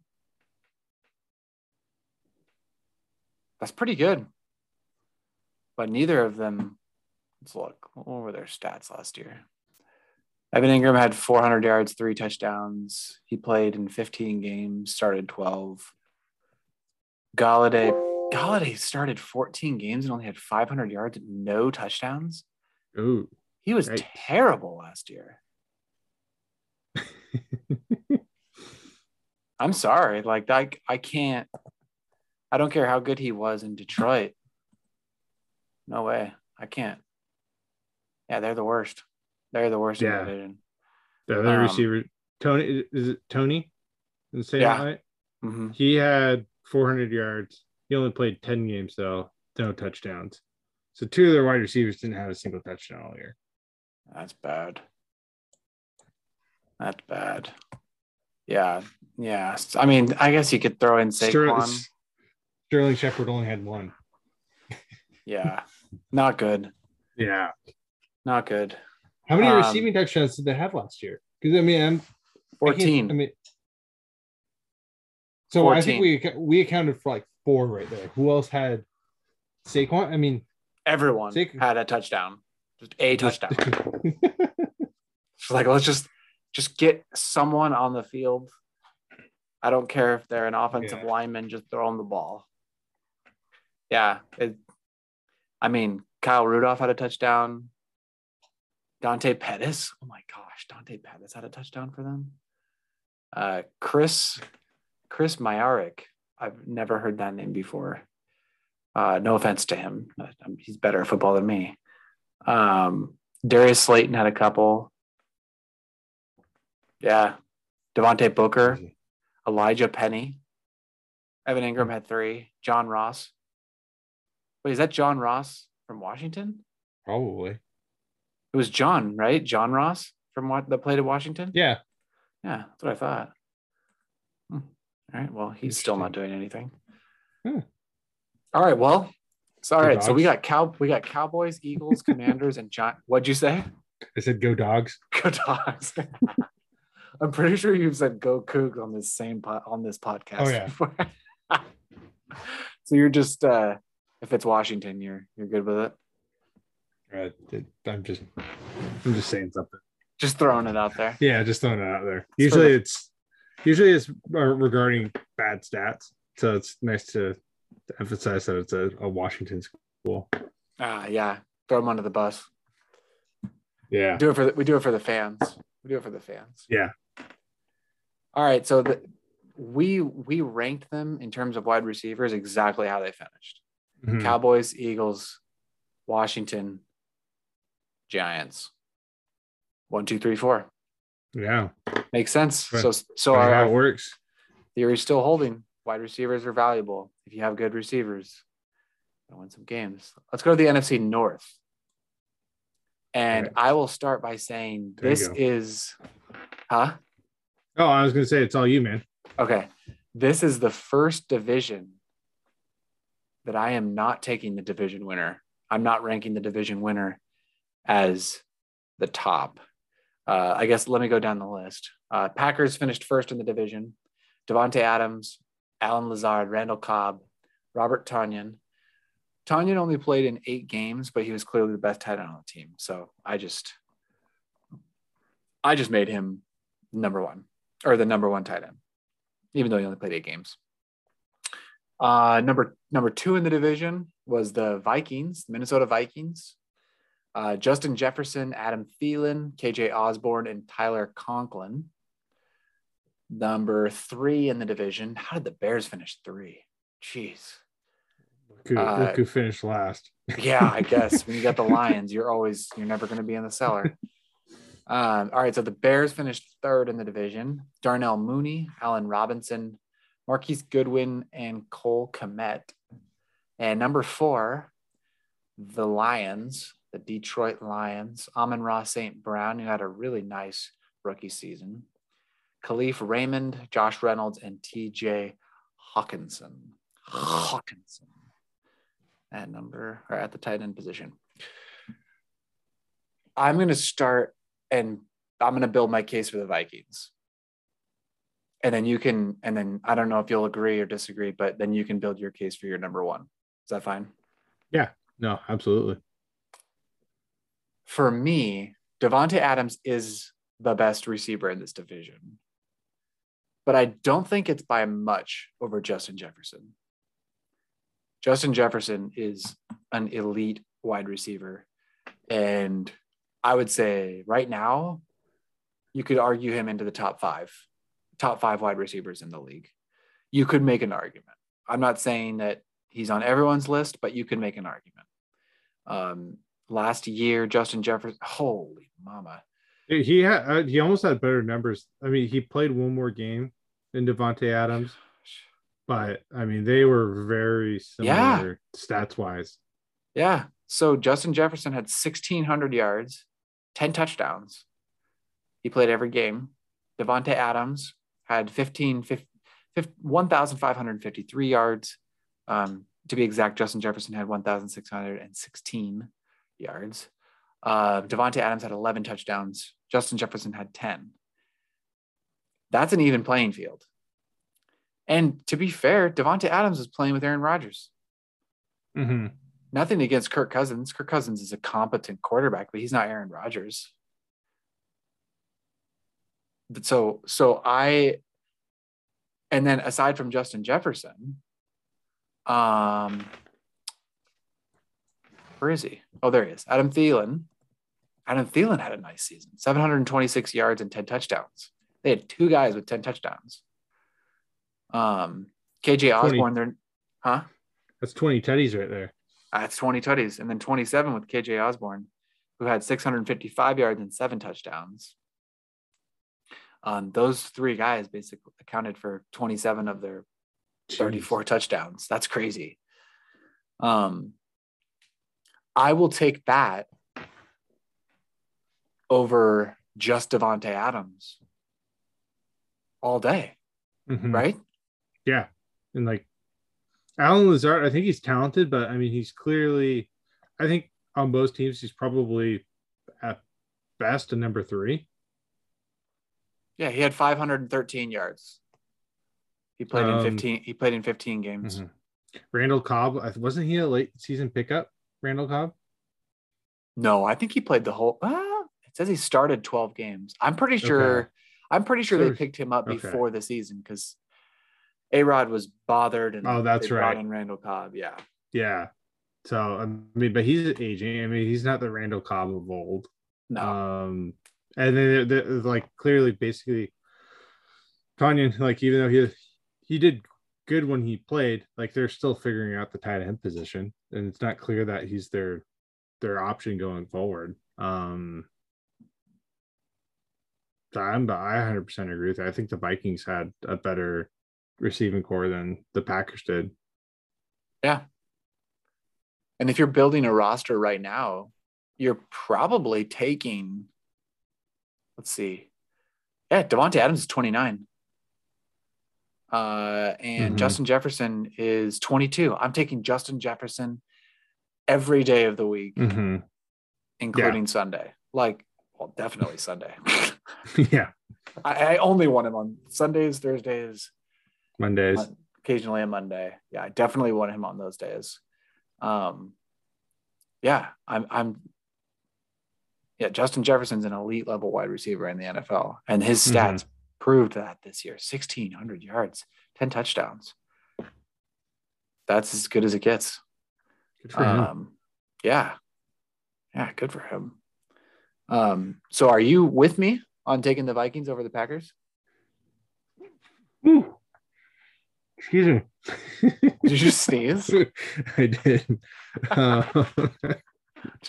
A: that's pretty good. But neither of them, let's look. What were their stats last year? Evan Engram had 400 yards, three touchdowns. He played in 15 games, started 12. Golladay, Golladay started 14 games and only had 500 yards, no touchdowns.
B: Ooh.
A: He was
B: Yikes.
A: terrible last year. I'm sorry. Like I, I can't. I don't care how good he was in Detroit. No way. I can't. Yeah, they're the worst. They're the worst
B: Yeah.
A: in the division.
B: The other
A: Um,
B: receiver, Toney, is it Toney? In St.
A: Yeah.
B: Right?
A: hmm
B: He had 400 yards. He only played 10 games though, no touchdowns. So two of their wide receivers didn't have a single touchdown all year.
A: That's bad. That's bad. Yeah, yeah. I mean, I guess you could throw in
B: Sterling,
A: Saquon.
B: Sterling Shepard only had one.
A: Yeah, not good.
B: Yeah.
A: Not good.
B: How many
A: Um,
B: receiving touchdowns did they have last year? Because I mean, I'm
A: Fourteen.
B: I mean, so I think we we accounted for like four right there. Who else had Saquon? I mean,
A: Everyone
B: Saquon-
A: had a touchdown. Just a touchdown. It's like let's just just get someone on the field. I don't care if they're an offensive
B: Yeah.
A: lineman, just throw them the ball. Yeah, it, I mean, Kyle Rudolph had a touchdown. Dante Pettis, oh my gosh, Dante Pettis had a touchdown for them. Uh, Chris, Chris Myarick, I've never heard that name before. Uh, no offense to him, he's better at football than me. Um, Darius Slayton had a couple. Yeah. Devontae Booker, Elijah Penny. Evan Engram had three. John Ross. Wait, is that John Ross from Washington?
B: Probably.
A: It was John, right? John Ross from what that played at Washington.
B: Yeah.
A: Yeah, that's what I thought. Hmm. All right. Well, he's still not doing anything.
B: Hmm.
A: All right. Well, so all right. So we got cow. We got Cowboys, Eagles, Commanders, and John. What'd you say?
B: I said go dogs.
A: Go Dogs. I'm pretty sure you've said go Cougs on this same pod, on this podcast.
B: Oh, yeah.
A: before. so you're just uh if it's Washington, you're you're good with it.
B: Uh, I'm just I'm just saying something.
A: Just throwing it out there.
B: Yeah, just throwing it out there.
A: for
B: Usually
A: the-
B: it's usually it's uh, regarding bad stats. So it's nice to emphasize that it's a, a Washington school.
A: Ah, yeah. Throw them under the bus.
B: Yeah.
A: do it for the, we do it for the fans. We do it for the fans.
B: Yeah.
A: All right. So the, we we ranked them in terms of wide receivers exactly how they finished.
B: Mhm.
A: Cowboys, Eagles, Washington, Giants. One, two, three, four.
B: Yeah.
A: Makes sense.
B: Right.
A: So so our,
B: how it works.
A: theory's still holding. Wide receivers are valuable. If you have good receivers, you'll win some games. Let's go to the NFC North. And
B: Okay.
A: I will start by saying
B: There
A: this is huh?
B: Oh, I was gonna say it's all you, man.
A: Okay. This is the first division that I am not taking the division winner. I'm not ranking the division winner as the top. Uh, I guess let me go down the list. Uh, Packers finished first in the division. Davante Adams, Allen Lazard, Randall Cobb, Robert Tonyan. Tonyan only played in eight games, but he was clearly the best tight end on the team. So I just, I just made him number one or the number one tight end even though he only played eight games. Uh, number number two in the division was the Vikings, Minnesota Vikings. Uh, Justin Jefferson, Adam Thielen, KJ Osborne, and Tyler Conklin. Number three in the division. How did the Bears finish three? Jeez.
B: Look who,
A: Uh,
B: look who finished last.
A: Yeah, I guess when you got the Lions, you're always you're never going to be in the cellar. Um, all right, so the Bears finished third in the division. Darnell Mooney, Allen Robinson, Marquise Goodwin, and Cole Kmet. And number four, the Lions, the Detroit Lions, Amon-Ra St. Brown, who had a really nice rookie season. Kalif Raymond, Josh Reynolds, and TJ Hockenson. Hockenson at number or at the tight end position. I'm going to start and I'm going to build my case for the Vikings. And then you can, and then I don't know if you'll agree or disagree, but then you can build your case for your number one. Is that fine?
B: Yeah, no, absolutely.
A: For me, Davante Adams is the best receiver in this division, but I don't think it's by much over Justin Jefferson. Justin Jefferson is an elite wide receiver. And I would say right now, you could argue him into the top five, top five wide receivers in the league. You could make an argument. I'm not saying that he's on everyone's list, but you could make an argument. Um, last year, Justin Jefferson, holy mama.
B: He had uh, he almost had better numbers. I mean, he played one more game than Davante Adams, but I mean they were very similar stats wise.
A: Yeah. So Justin Jefferson had 1,600 yards, 10 touchdowns. He played every game. Davante Adams had 15, 15 1,553 yards. Um, to be exact, Justin Jefferson had 1,616 yards. Uh, Davante Adams had 11 touchdowns. Justin Jefferson had 10. That's an even playing field. And to be fair, Davante Adams is playing with Aaron Rodgers.
B: Mm-hmm.
A: Nothing against Kirk Cousins. Kirk Cousins is a competent quarterback, but he's not Aaron Rodgers. But So, so I, and then aside from Justin Jefferson, um, where is he? Oh, there he is. Adam Thielen. Adam Thielen had a nice season 726 yards and 10 touchdowns. They had two guys with 10 touchdowns. Um, KJ
B: 20.
A: Osborne, they're, huh?
B: That's 20 teddies right there.
A: That's 20 tutties. And then 27 with KJ Osborne, who had 655 yards and seven touchdowns. Um, those three guys basically accounted for 27 of their 34 touchdowns. That's crazy. Um, I will take that over just Davante Adams all day,
B: Mhm.
A: right?
B: Yeah. And like Allen Lazard, I think he's talented, but I mean, he's clearly, I think on most teams, he's probably at best a number three.
A: Yeah, he had 513 yards. He played
B: Um,
A: in 15. He played in 15 games.
B: Mhm. Randall Cobb, wasn't he a late season pickup? Randall Cobb?
A: No, I think he played the whole. Uh, it says he started 12 games. I'm pretty sure.
B: Okay.
A: I'm pretty sure
B: So-
A: they picked him up
B: okay.
A: before the season because A Rod was bothered and
B: Oh, that's right.
A: in Randall Cobb. Yeah,
B: Yeah. So, I mean, but he's aging. I mean, he's not the Randall Cobb of old.
A: no,
B: Um, and then the, the, like clearly, basically, Tonyan, like even though he he did good when he played, like they're still figuring out the tight end position, and it's not clear that he's their their option going forward. Um, I'm, I 100 percent agree with that. I think the Vikings had a better receiving core than the Packers did.
A: yeah. And if you're building a roster right now, you're probably taking. Let's see. Yeah, Davante Adams is 29. Uh, and
B: Mhm.
A: Justin Jefferson is 22. I'm taking Justin Jefferson every day of the week.
B: Mm-hmm.
A: including Sunday. Like, well, definitely Sunday.
B: yeah,
A: I, I only want him on Sundays, Thursdays,
B: Mondays.
A: Mon- occasionally a Monday. Yeah, I definitely want him on those days. Um, yeah, I'm, I'm, yeah, Justin Jefferson's an elite level wide receiver in the NFL, and his
B: Mhm.
A: stats proved that this year 1,600 yards, 10 touchdowns. That's as good as it gets.
B: Good for him.
A: Um, yeah. Yeah, good for him. Um, so are you with me on taking the Vikings over the Packers?
B: Ooh. Excuse me.
A: Did you sneeze?
B: I did. Uh,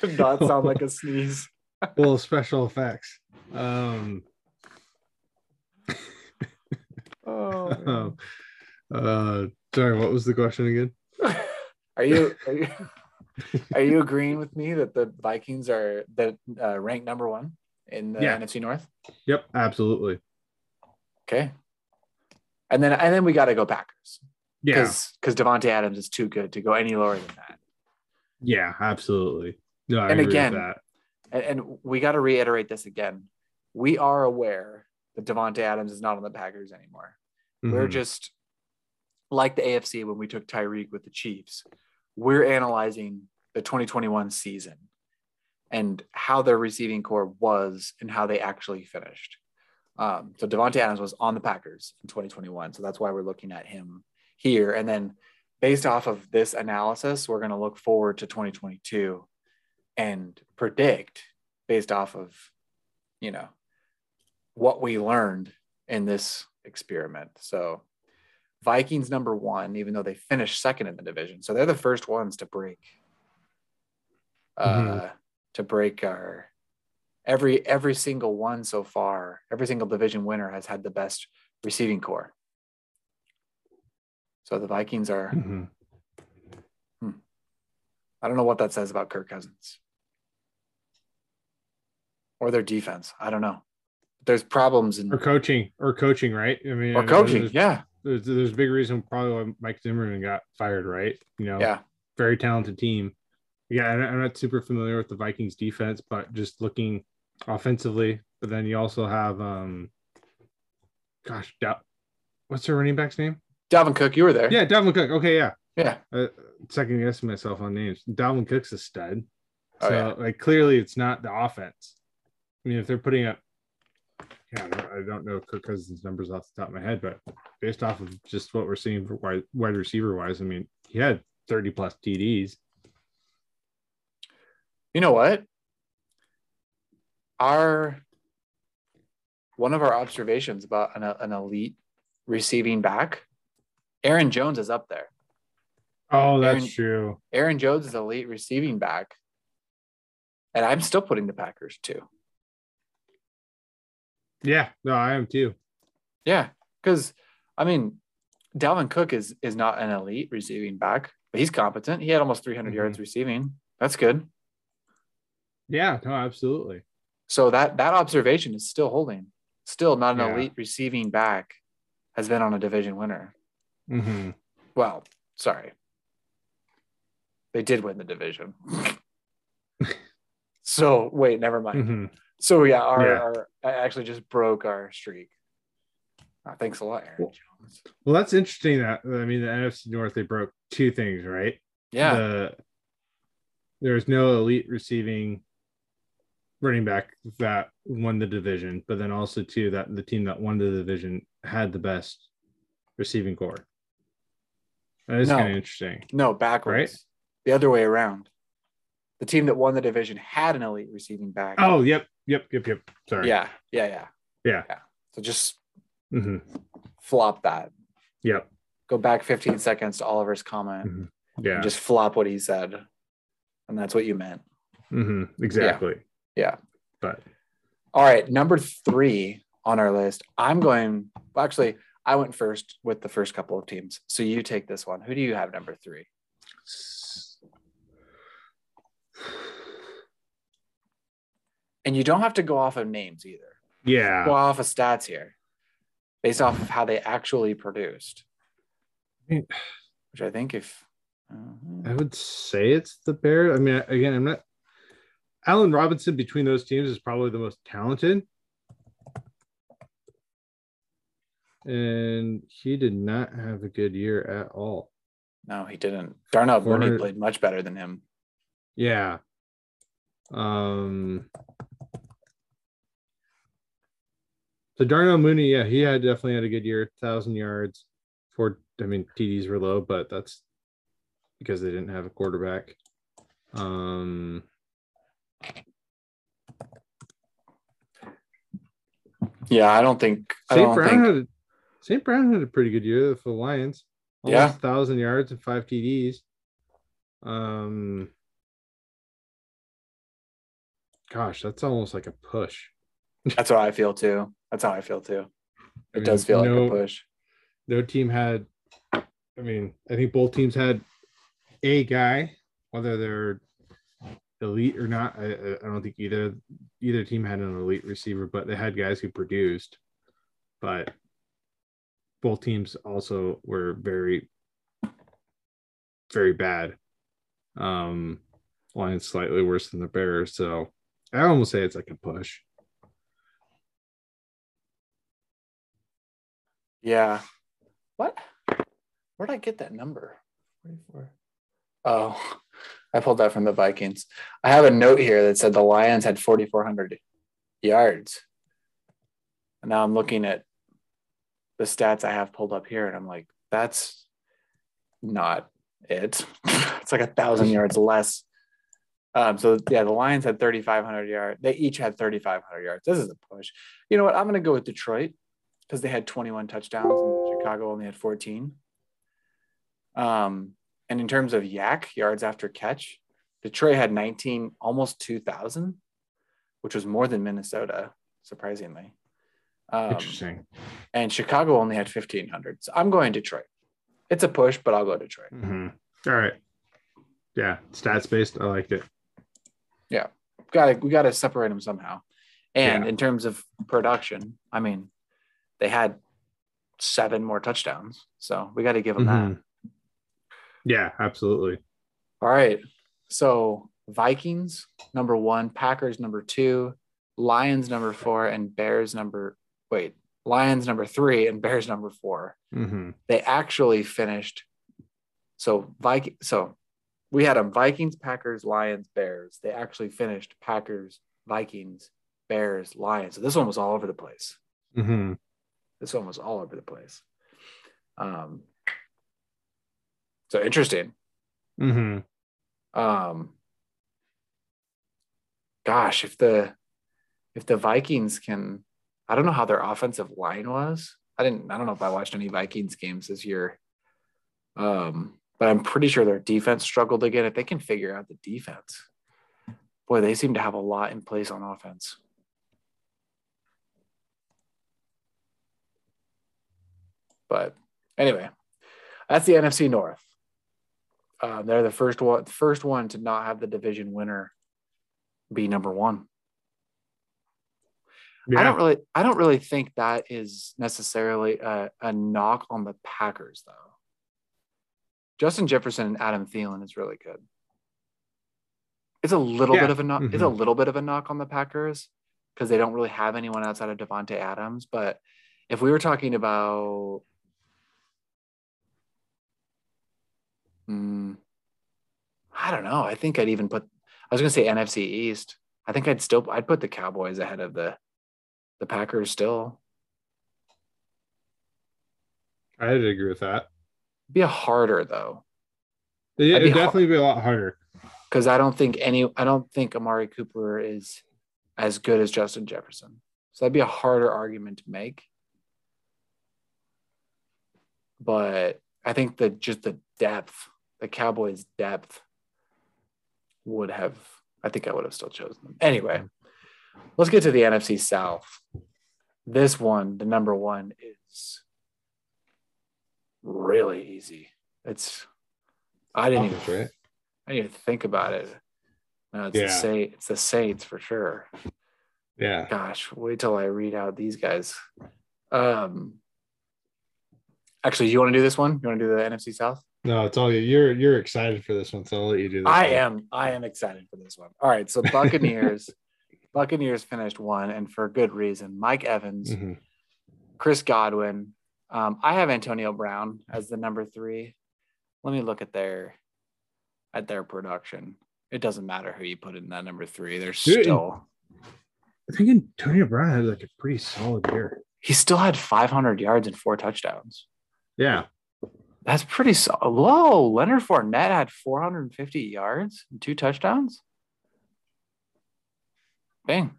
A: Did not sound like a sneeze.
B: Little special effects. Um,
A: Oh,
B: uh, sorry, what was the question again?
A: are you are you are you agreeing with me that the Vikings are the uh, ranked number one in the
B: Yeah.
A: NFC North?
B: Yep, absolutely.
A: Okay. And then and then we got to go Packers
B: Yeah,
A: because because Davante Adams is too good to go any lower than that.
B: yeah, absolutely. No, I
A: And
B: agree with
A: again,
B: that.
A: And, and we got to reiterate this again. We are aware that Davante Adams is not on the Packers anymore. We're
B: Mhm.
A: just like the AFC when we took Tyreek with the Chiefs. We're analyzing the 2021 season and how their receiving core was and how they actually finished. Um, so Davante Adams was on the Packers in 2021, so that's why we're looking at him here. And then, based off of this analysis, we're going to look forward to 2022 and predict based off of, you know, what we learned in this experiment. So Vikings number one, even though they finished second in the division. So they're the first ones to break uh to break our every every single one so far, every single division winner has had the best receiving core. So the Vikings are
B: Mhm.
A: I don't know what that says about Kirk Cousins. Or their defense. I don't know. There's problems in
B: or coaching, or coaching, right? I mean,
A: or coaching.
B: There's,
A: Yeah.
B: there's, there's a big reason probably why Mike Zimmerman got fired, right? You know,
A: Yeah.
B: very talented team. Yeah, I'm not super familiar with the Vikings defense, but just looking offensively. But then you also have, um, gosh, Da- what's her running back's name?
A: Dalvin Cook, you were there.
B: Yeah, Dalvin Cook. Okay, yeah.
A: Yeah.
B: Uh, second guessing myself on names. Dalvin Cook's a stud.
A: Oh,
B: so
A: yeah.
B: like clearly it's not the offense. I mean, if they're putting up, yeah, I don't, I don't know Kirk Cousins' numbers off the top of my head, but based off of just what we're seeing for wide, wide receiver wise, I mean, he had 30 plus TDs.
A: You know what? Our one of our observations about an, an elite receiving back, Aaron Jones is up there.
B: Oh, that's
A: Aaron-
B: true.
A: Aaron Jones is elite receiving back. And I'm still putting the Packers too.
B: Yeah, no, I am too.
A: Yeah. Because I mean, Dalvin Cook is is not an elite receiving back, but he's competent. He had almost 300
B: Mhm.
A: yards receiving. That's good.
B: Yeah, no, absolutely.
A: So that that observation is still holding. Still, not an
B: Yeah.
A: elite receiving back has been on a division winner.
B: hmm
A: Well, sorry, they did win the division. so wait, never mind.
B: hmm
A: So yeah, our,
B: Yeah.
A: our I actually just broke our streak. Uh, thanks a lot, Aaron
B: Well,
A: Jones.
B: Well, that's interesting. That I mean, the NFC North they broke two things, right?
A: Yeah,
B: The, was no elite receiving running back that won the division, but then also too that the team that won the division had the best receiving core. That is
A: No.
B: kind of interesting.
A: no, backwards.
B: Right?
A: The other way around. The team that won the division had an elite receiving back.
B: Oh, yep, yep, yep, yep. Sorry.
A: yeah, yeah, yeah,
B: Yeah.
A: yeah. So just
B: hmm
A: flop that.
B: Yep.
A: Go back 15 seconds to Oliver's comment.
B: Mhm. Yeah.
A: just flop what he said, and that's what you meant.
B: hmm Exactly.
A: Yeah.
B: But
A: All right, number three on our list. I'm going. Well, actually, I went first with the first couple of teams. So you take this one. Who do you have number three? And you don't have to go off of names either.
B: Yeah.
A: Go off of stats here, based off of how they actually produced.
B: I mean-
A: Which I think if. uh,
B: I would say it's the Bears. I mean, again, I'm not. Allen Robinson between those teams is probably the most talented. And he did not have a good year at all.
A: no, he didn't. Darnell Mooney played much better than him.
B: Yeah. Um. So Darnell Mooney, yeah, he had definitely had a good year, thousand yards. Four, I mean, TDs were low, but that's because they didn't have a quarterback. Um.
A: Yeah, I don't think. I
B: St.
A: don't
B: Brown
A: think.
B: had a, St. Brown had a pretty good year for the Lions.
A: Yeah.
B: Thousand yards and five TDs. Um, gosh, that's almost like a push.
A: That's what I feel too. That's how I feel too.
B: I
A: It does
B: mean,
A: feel like a push.
B: No team had. I mean, I think both teams had a guy, whether they're elite or not. I, I I don't think either either team had an elite receiver, but they had guys who produced. But both teams also were very, very bad. Um, Lions slightly worse than the Bears, so I almost say it's like a push.
A: Yeah. What? Where'd I get that number? 44. Oh, I pulled that from the Vikings. I have a note here that said the Lions had 4,400 yards. And now I'm looking at the stats I have pulled up here, and I'm like, that's not it. it's like a thousand yards less. Um, so yeah, the Lions had 3,500 yards. They each had 3,500 yards. This is a push. You know what? I'm going to go with Detroit because they had 21 touchdowns and Chicago only had 14. Um, and in terms of YAC yards after catch, Detroit had 19, almost 2,000, which was more than Minnesota, surprisingly. Um,
B: Interesting.
A: and Chicago only had 1,500. So I'm going Detroit. It's a push, but I'll go Detroit.
B: Mhm. All right. Yeah, stats based. I liked it.
A: Yeah, got to we got to separate them somehow. And
B: Yeah.
A: in terms of production, I mean, they had seven more touchdowns, so we got to give them that.
B: Mhm. Yeah, absolutely.
A: All right. So Vikings number one, Packers number two, Lions number four, and Bears number wait, Lions number three and Bears number four.
B: hmm
A: They actually finished. So Viking. So we had them Vikings, Packers, Lions, Bears. They actually finished Packers, Vikings, Bears, Lions. So this one was all over the place.
B: hmm
A: This one was all over the place. Um. So interesting.
B: hmm
A: um gosh if the if the vikings can i don't know how their offensive line was i didn't i don't know if i watched any vikings games this year um but i'm pretty sure their defense struggled again if they can figure out the defense boy they seem to have a lot in place on offense but anyway that's the nfc north uh, they're the first one, first one to not have the division winner be number one.
B: Yeah.
A: I don't really I don't really think that is necessarily a, a knock on the Packers though. Justin Jefferson and Adam Thielen is really good. It's a little
B: Yeah.
A: bit of a knock. It's a
B: Mhm.
A: little bit of a knock on the Packers because they don't really have anyone outside of Davante Adams. But if we were talking about, Hmm, I don't know. I think I'd even put. I was going to say NFC East. I think I'd still. I'd put the Cowboys ahead of the, the Packers still.
B: I'd agree with that.
A: Be a harder though. That'd
B: it'd definitely be a lot harder.
A: because I don't think any I don't think Amari Cooper is as good as Justin Jefferson. So that'd be a harder argument to make. But I think that just the depth, the Cowboys' depth would have I think I would have still chosen them. Anyway, let's get to the NFC South. This one, the number one, is really easy. It's I didn't even
B: right.
A: I didn't even think about it. No, it's the
B: Yeah.
A: Saint, it's the Saints for sure.
B: Yeah.
A: Gosh, wait till I read out these guys. Um, actually, you want to do this one? You want to do the NFC South?
B: No, it's all you. You're you're excited for this one, so I'll let you do this.
A: I
B: one.
A: am. I am excited for this one. All right, so Buccaneers, Buccaneers finished one, and for good reason. Mike Evans,
B: Mhm.
A: Chris Godwin. Um, I have Antonio Brown as the number three. Let me look at their at their production. It doesn't matter who you put in that number three. They're
B: Dude,
A: still
B: I think Antonio Brown had like a pretty solid year.
A: he still had 500 yards and four touchdowns.
B: Yeah.
A: That's pretty low. Leonard Fournette had 450 yards and two touchdowns. Bang,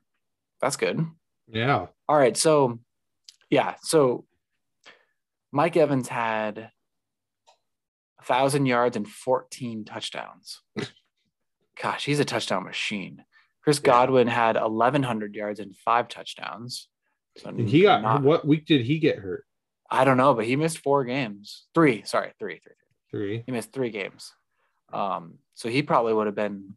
A: that's good.
B: Yeah.
A: All right, so yeah, so Mike Evans had a thousand yards and 14 touchdowns. Gosh, he's a touchdown machine. Chris
B: Yeah.
A: Godwin had 1,100 yards and five touchdowns. So
B: And he got
A: not-
B: what week did he get hurt?
A: I don't know, but he missed four games. Three, sorry, three, three, three.
B: Three.
A: He missed three games. Um, so he probably would have been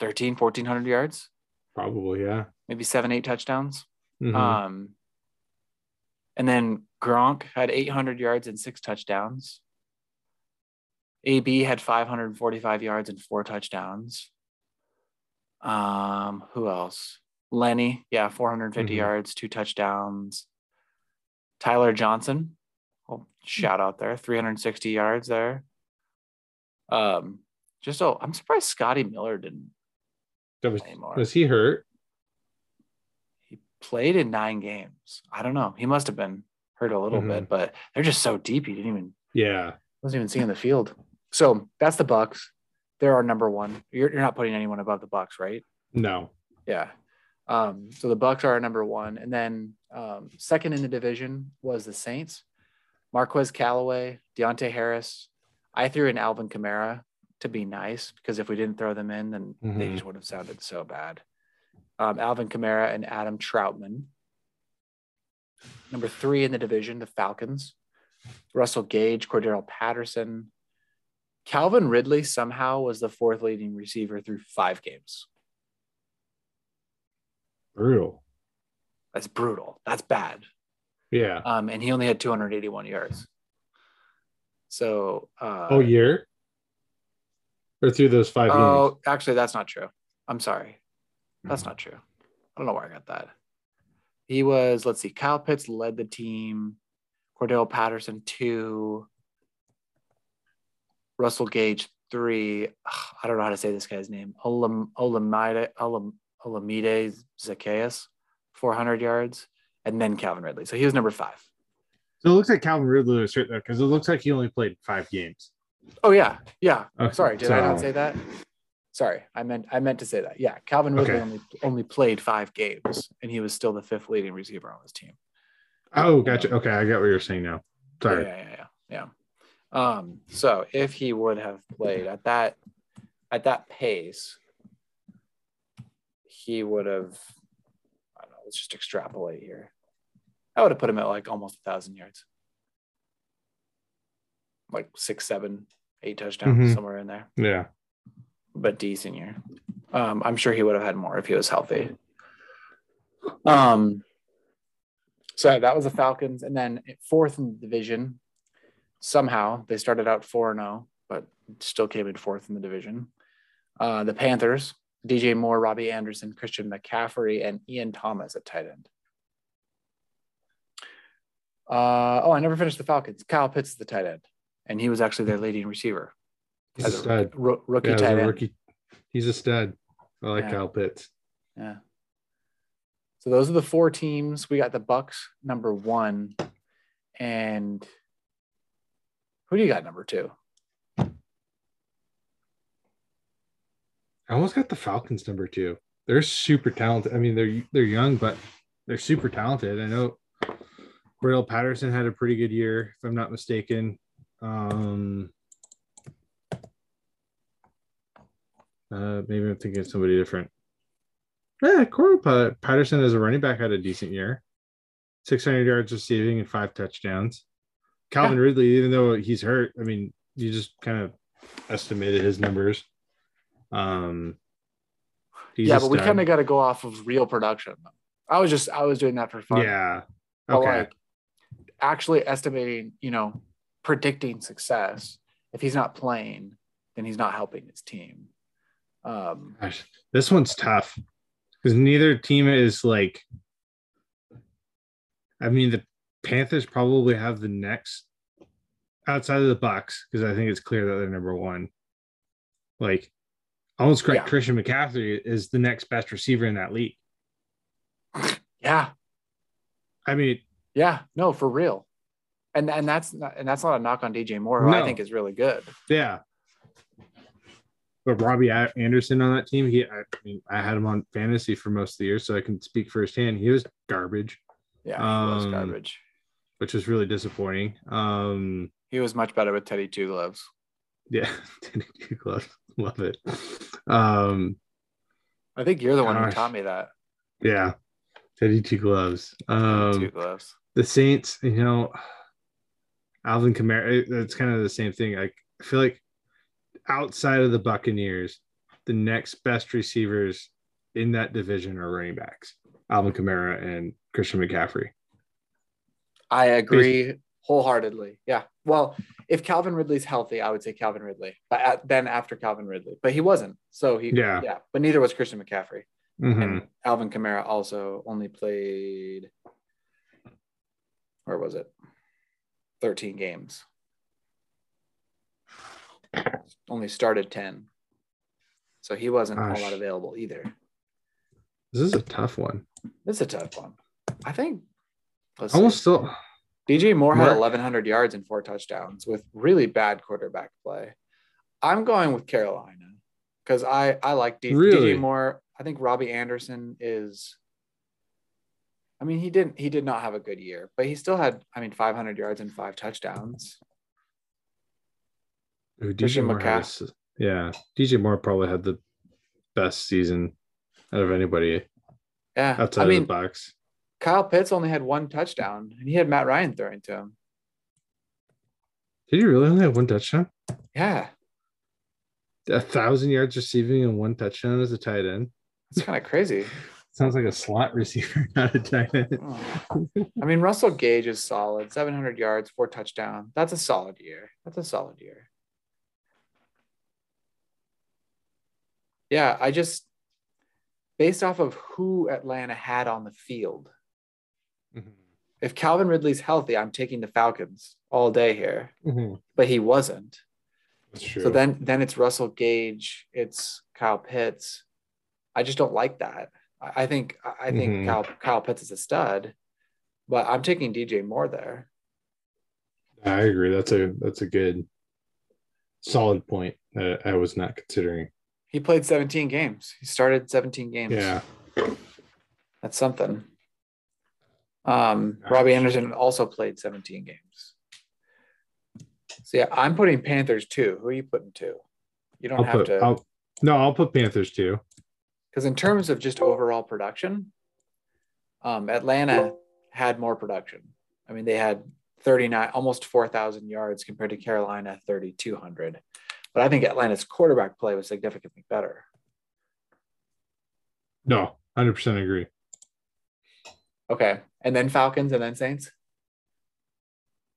A: 13, 1400 yards,
B: Probably, yeah.
A: maybe seven, eight touchdowns.
B: Mhm.
A: Um, and then Gronk had 800 yards and six touchdowns. AB had 545 yards and four touchdowns. Um, who else? Lenny, yeah, 450
B: Mhm.
A: yards, two touchdowns. Tyler Johnson, oh, shout out there, 360 yards there. Um, just oh, I'm surprised Scotty Miller didn't
B: was,
A: anymore.
B: was he hurt?
A: he played in nine games. I don't know. He must have been hurt a little
B: Mhm.
A: bit, but they're just so deep. He didn't even
B: Yeah.
A: wasn't even seeing the field. So that's the Bucks. They're our number one. You're, you're not putting anyone above the Bucks, right?
B: No.
A: Yeah. Um, so the Bucks are our number one, and then um, second in the division was the Saints. Marquez Callaway, Deonte Harris. I threw in Alvin Kamara to be nice because if we didn't throw them in, then they
B: Mhm.
A: just would have sounded so bad. Um, Alvin Kamara and Adam Trautman. Number three in the division, the Falcons. Russell Gage, Cordarrelle Patterson. Calvin Ridley somehow was the fourth leading receiver through five games.
B: Brutal.
A: That's brutal. That's bad.
B: Yeah.
A: Um, and he only had 281 yards. So, uh,
B: oh, year? Or through those five games?
A: oh, actually, that's not true. I'm sorry. That's
B: Mm-hmm.
A: not true. I don't know where I got that. He was, let's see, Kyle Pitts led the team, Cordarrelle Patterson, two, Russell Gage, three. Ugh, I don't know how to say this guy's name. Olam, Olamide, Olam, Olamide Zaccheaus, 400 yards, and then Calvin Ridley. So he was number five.
B: So it looks like Calvin Ridley was hurt there because it looks like he only played five games.
A: Oh yeah, yeah.
B: Okay,
A: Sorry, did I not say that? Sorry, I meant I meant to say that. Yeah, Calvin Ridley
B: Okay.
A: only only played five games, and he was still the fifth leading receiver on his team.
B: Oh, gotcha. Okay, I get what you're saying now. Sorry.
A: Yeah, yeah, yeah, yeah. Um, so if he would have played at that at that pace, he would have. I don't know. Let's just extrapolate here. I would have put him at like almost a thousand yards, like six, seven, eight touchdowns
B: Mhm.
A: somewhere in there.
B: Yeah.
A: but decent year. Um, I'm sure he would have had more if he was healthy. Um, so that was the Falcons, and then fourth in the division. Somehow they started out four and zero, but still came in fourth in the division. Uh, the Panthers, DJ Moore, Robby Anderson, Christian McCaffrey, and Ian Thomas at tight end. Uh, oh, I never finished the Falcons. Kyle Pitts is the tight end, and he was actually their leading receiver.
B: He's a stud.
A: Ro- rookie
B: Yeah,
A: tight end.
B: rookie, he's a stud. I like
A: Yeah.
B: Kyle Pitts.
A: Yeah. So those are the four teams. We got the Bucks number one, and who do you got number two?
B: I almost got the Falcons number two. They're super talented. I mean, they're they're young, but they're super talented. I know Cordarrelle Patterson had a pretty good year, if I'm not mistaken. Um, uh, maybe I'm thinking of somebody different. Yeah, Cordarrelle Patterson as a running back had a decent year, 600 yards receiving and five touchdowns. Calvin Ridley, even though he's hurt, I mean, you just kind of estimated his numbers. Um,
A: yeah, but we kind of got to go off of real production. I was just I was doing that for fun.
B: Yeah.
A: But
B: Okay.
A: like actually estimating, you know, predicting success. If he's not playing, then he's not helping his team. Um,
B: Gosh, this one's tough because neither team is like. I mean, the Panthers probably have the next outside of the Bucks because I think it's clear that they're number one. Like, almost correct.
A: Yeah.
B: Christian McCaffrey is the next best receiver in that league.
A: yeah,
B: I mean,
A: yeah, no, for real. And and that's not, and that's not a knock on DJ Moore, who I think is really good.
B: yeah. But Robby Anderson on that team, he, I mean, I had him on fantasy for most of the year, so I can speak firsthand. He was garbage,
A: Yeah, he was
B: Um,
A: garbage.
B: which was really disappointing. Um,
A: He was much better with Teddy Two Gloves.
B: Yeah, Teddy Two Gloves. Love it. Um,
A: I think you're the one who taught me that.
B: yeah, Teddy Two Gloves.
A: Two
B: Um,
A: Gloves.
B: the Saints, you know, Alvin Kamara. It's kind of the same thing. I feel like outside of the Buccaneers, the next best receivers in that division are running backs, Alvin Kamara and Christian McCaffrey.
A: I agree wholeheartedly. Yeah. Well, if Calvin Ridley's healthy, I would say Calvin Ridley. But at, then after Calvin Ridley, but he wasn't. So he
B: Yeah.
A: yeah. But neither was Christian McCaffrey.
B: Mhm.
A: And Alvin Kamara also only played where was it? 13 games. Only started 10. So he wasn't a
B: Gosh.
A: lot available either.
B: This is a tough one.
A: It's a tough one. I think see.
B: Almost still.
A: DJ Moore had 1,100 yards and four touchdowns with really bad quarterback play. I'm going with Carolina because I I like D-
B: Really?
A: DJ Moore. I think Robby Anderson is. I mean, he didn't. He did not have a good year, but he still had. I mean, 500 yards and five touchdowns.
B: Ooh, DJ Moore had a s- yeah, DJ Moore probably had the best season out of anybody
A: Yeah,
B: outside
A: I mean,
B: of the box.
A: Kyle Pitts only had one touchdown, and he had Matt Ryan throwing to him.
B: Did you really only have one touchdown?
A: Yeah,
B: A thousand yards receiving and one touchdown as a tight end.
A: it's kind of crazy.
B: Sounds like a slot receiver, not a tight end.
A: Oh. I mean, Russell Gage is solid, 700 yards, four touchdowns. That's a solid year. That's a solid year. Yeah, I just, based off of who Atlanta had on the field, if Calvin Ridley's healthy, I'm taking the Falcons all day here,
B: Mhm.
A: but he wasn't.
B: That's true.
A: So then, then it's Russell Gage, it's Kyle Pitts. I just don't like that. I think I think
B: Mhm.
A: Kyle Kyle Pitts is a stud, but I'm taking DJ Moore there.
B: I agree. That's a that's a good solid point that I was not considering.
A: He played 17 games. He started 17 games.
B: Yeah.
A: That's something. Um,
B: Gosh.
A: Robby Anderson also played 17 games. So yeah, I'm putting Panthers two. Who are you putting two? You don't
B: I'll
A: have
B: put
A: to
B: I'll, no, I'll put Panthers too.
A: because in terms of just overall production, um, Atlanta had more production. I mean, they had 39, almost 4,000 yards compared to Carolina 3,200. but I think Atlanta's quarterback play was significantly better.
B: No, hundred percent agree.
A: Okay, and then Falcons, and then Saints.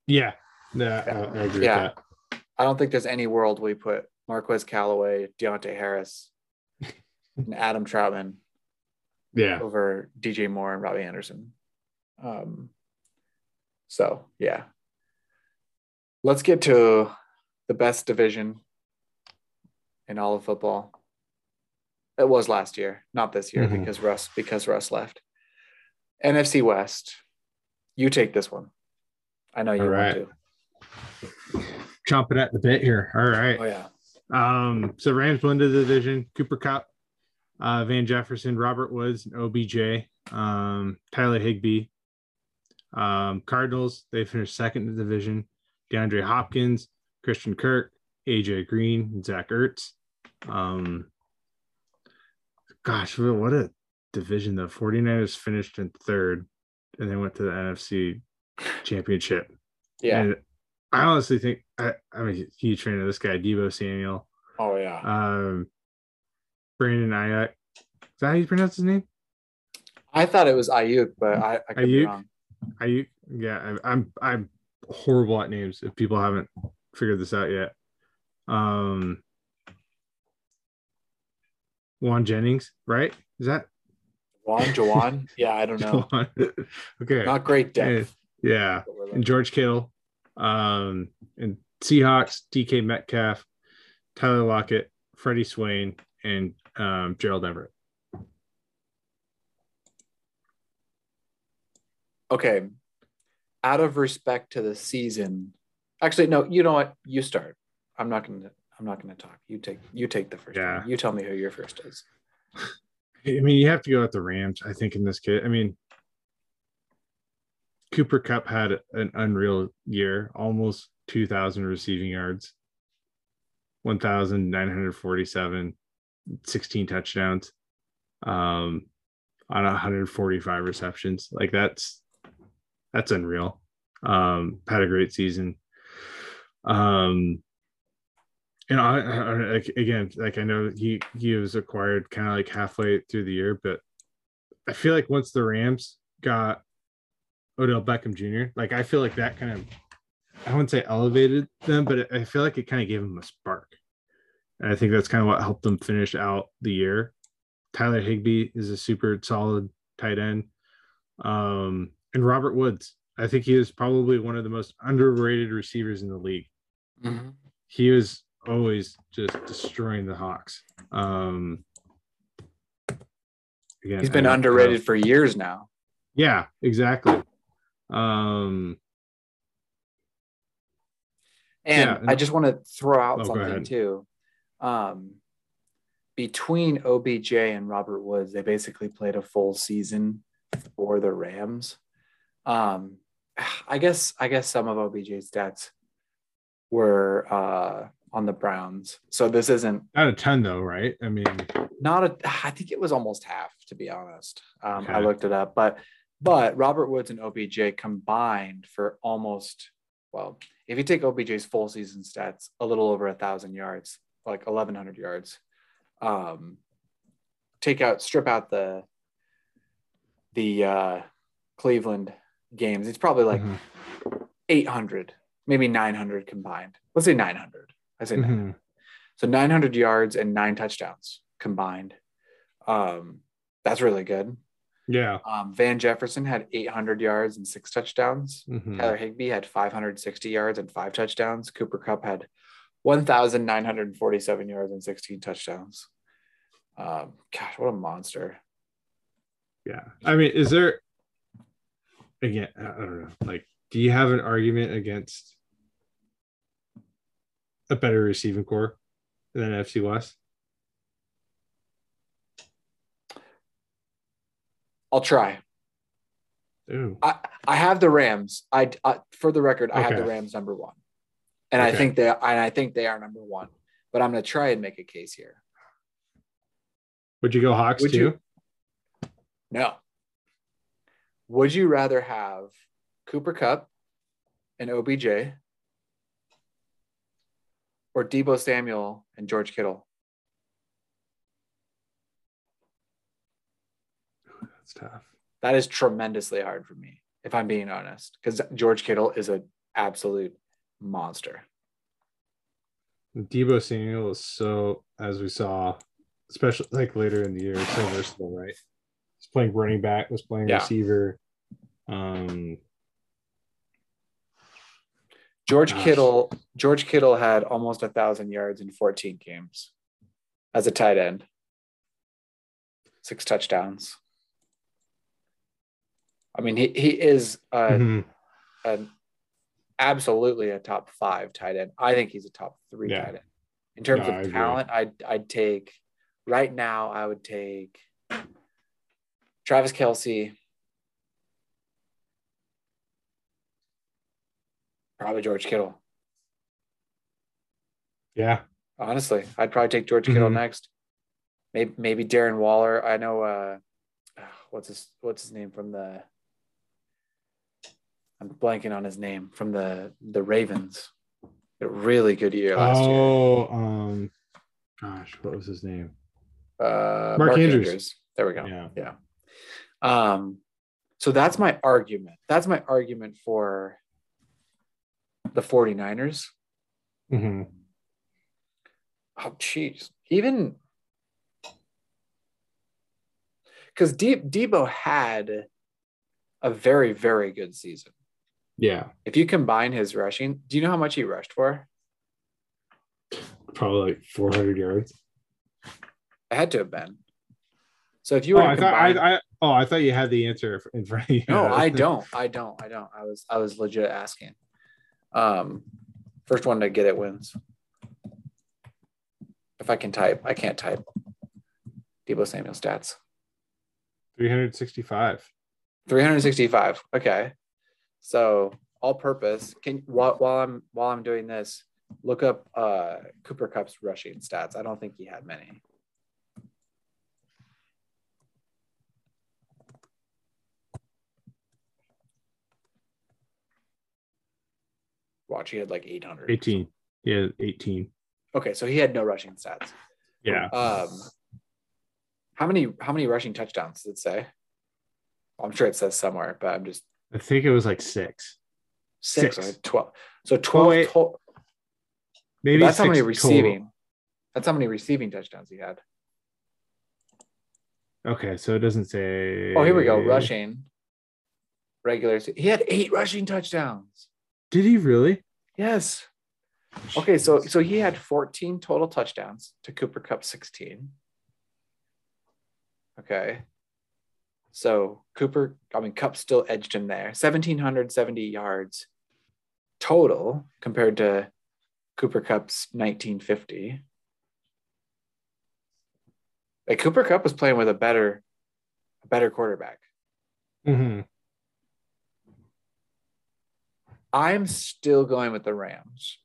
B: Yeah, yeah, I, I agree
A: Yeah.
B: with that.
A: I don't think there's any world we put Marquez Callaway, Deonte Harris, and Adam Trautman
B: Yeah,
A: over DJ Moore and Robby Anderson. Um, so yeah, let's get to the best division in all of football. It was last year, not this year
B: Mhm.
A: because Russ because Russ left. NFC West, you take this one. I know you
B: All right.
A: want to.
B: chomping at the bit here. All right.
A: Oh yeah,
B: Um, so Rams won the division. Cooper Kupp, uh, Van Jefferson, Robert Woods, and OBJ, um, Tyler Higbee. Um, Cardinals, they finished second in the division. DeAndre Hopkins, Christian Kirk, AJ Green, Zach Ertz. Um, gosh, what a division. The 49ers finished in third and they went to the NFC championship.
A: yeah.
B: And I honestly think I, I'm a huge fan of this guy, Deebo Samuel.
A: oh yeah.
B: Um, Brandon Aiyuk. Is that how you pronounce his name?
A: I thought it was Ayuk, but I, I could be
B: Ayuk?
A: wrong.
B: Ayuk. Yeah, I, I'm I'm horrible at names. If people haven't figured this out yet, um, Juan Jennings, right? Is that
A: Juan, Jawan. yeah, I don't know.
B: Okay.
A: Not great depth.
B: yeah. and. George Kittle, um, and Seahawks, DK Metcalf, Tyler Lockett, Freddie Swain, and um, Gerald Everett.
A: Okay. Out of respect to the season, actually, no. You know what? You start. I'm not gonna. I'm not gonna talk. You take. You take the first.
B: Yeah.
A: one. You tell me who your first is.
B: I mean, you have to go with the Rams, I think, in this case. I mean, Cooper Kupp had an unreal year, almost 2,000 receiving yards, 1,947, 16 touchdowns, um, on 145 receptions. Like that's that's unreal. Um, had a great season. Um, you know, I, I, like again, like I know he he was acquired kind of like halfway through the year, but I feel like once the Rams got Odell Beckham Jr., like I feel like that kind of I wouldn't say elevated them, but I feel like it kind of gave them a spark. And I think that's kind of what helped them finish out the year. Tyler Higbee is a super solid tight end. Um, and Robert Woods, I think he is probably one of the most underrated receivers in the league he was always just destroying the Hawks. Um, again,
A: He's been underrated for years now.
B: Yeah, exactly. Um,
A: And
B: Yeah, and-
A: I just want to throw out
B: Oh,
A: something too. Um, between OBJ and Robert Woods, they basically played a full season for the Rams. Um, I guess I guess some of OBJ's stats were uh, on the Browns, so this isn't
B: not a ton though, right? I mean,
A: not a. I think it was almost half, to be honest. Um, I looked it up, but but Robert Woods and OBJ combined for almost well, if you take OBJ's full season stats, a little over a thousand yards, like eleven hundred yards. Um, take out, strip out the the uh, Cleveland games. It's probably like
B: mhm,
A: eight hundred, maybe nine hundred combined. Let's say nine hundred. I say 900.
B: mhm.
A: So 900 yards and nine touchdowns combined. Um, that's really good.
B: yeah.
A: Um, Van Jefferson had 800 yards and six touchdowns.
B: mhm.
A: Tyler Higbee had 560 yards and five touchdowns. Cooper Kupp had 1,947 yards and 16 touchdowns. Um, gosh, what a monster.
B: Yeah. I mean, is there again? I don't know. Like, do you have an argument against a better receiving corps than FC West?
A: I'll try.
B: Ooh.
A: I, I have the Rams. I, I for the record, I have the Rams number one, and I think they and I think they are number one. But I'm going to try and make a case here.
B: Would you go Hawks
A: Would
B: too?
A: you- No. Would you rather have Cooper Kupp and OBJ or Deebo Samuel and George Kittle?
B: That's tough.
A: That is tremendously hard for me, if I'm being honest, because George Kittle is an absolute monster.
B: Deebo Samuel is so, as we saw, especially like later in the year, so versatile, right? He's playing running back, was playing
A: Yeah.
B: receiver. Um,
A: George
B: Gosh.
A: Kittle, George Kittle had almost a thousand yards in 14 games as a tight end, six touchdowns. I mean, he he is uh,
B: mhm.
A: an absolutely a top five tight end. I think he's a top three
B: Yeah.
A: tight end. In terms
B: No,
A: of talent, I'd I'd take right now. I would take Travis Kelce, probably George Kittle.
B: yeah,
A: Honestly, I'd probably take George Kittle
B: Mhm.
A: next. Maybe maybe Darren Waller. I know uh what's his what's his name from the I'm blanking on his name from the the Ravens. A really good year last year.
B: Oh, um, gosh, what was his name?
A: Uh
B: Mark Andrews.
A: There we go.
B: Yeah.
A: Yeah. Um so that's my argument. That's my argument for the 49ers.
B: hmm
A: Oh, jeez. Even because De- Deebo had a very, very good season.
B: Yeah,
A: If you combine his rushing, do you know how much he rushed for?
B: probably like 400 yards.
A: It had to have been. So if you
B: Oh,
A: were to
B: I thought I, I oh I thought you had the answer in front of you.
A: no, I don't. I don't. I don't. I was I was legit asking. Um, first one to get it wins. If I can type, I can't type. Deebo Samuel stats.
B: 365.
A: 365 okay so all purpose can while, while i'm while i'm doing this look up uh cooper kupp's rushing stats i don't think he had many watch he had like 800
B: 18. Yeah, 18.
A: okay so he had no rushing stats
B: Yeah.
A: um how many how many rushing touchdowns does it say i'm sure it says somewhere but i'm just
B: I think it was like six.
A: six,
B: Six.
A: 12 so 12
B: wait.
A: to-
B: Maybe
A: that's how many
B: six total.
A: receiving. That's how many receiving touchdowns he had.
B: Okay, so it doesn't say.
A: Oh, here we go. Rushing. Regular. He had eight rushing touchdowns.
B: Did he really?
A: Yes. Okay, so so he had 14 total touchdowns to Cooper Kupp 16. Okay. So Cooper, I mean, Kupp still edged him there. 1,770 yards total compared to Cooper Kupp's 1950. Like Cooper Kupp was playing with a better, a better quarterback.
B: Mhm.
A: I'm still going with the Rams.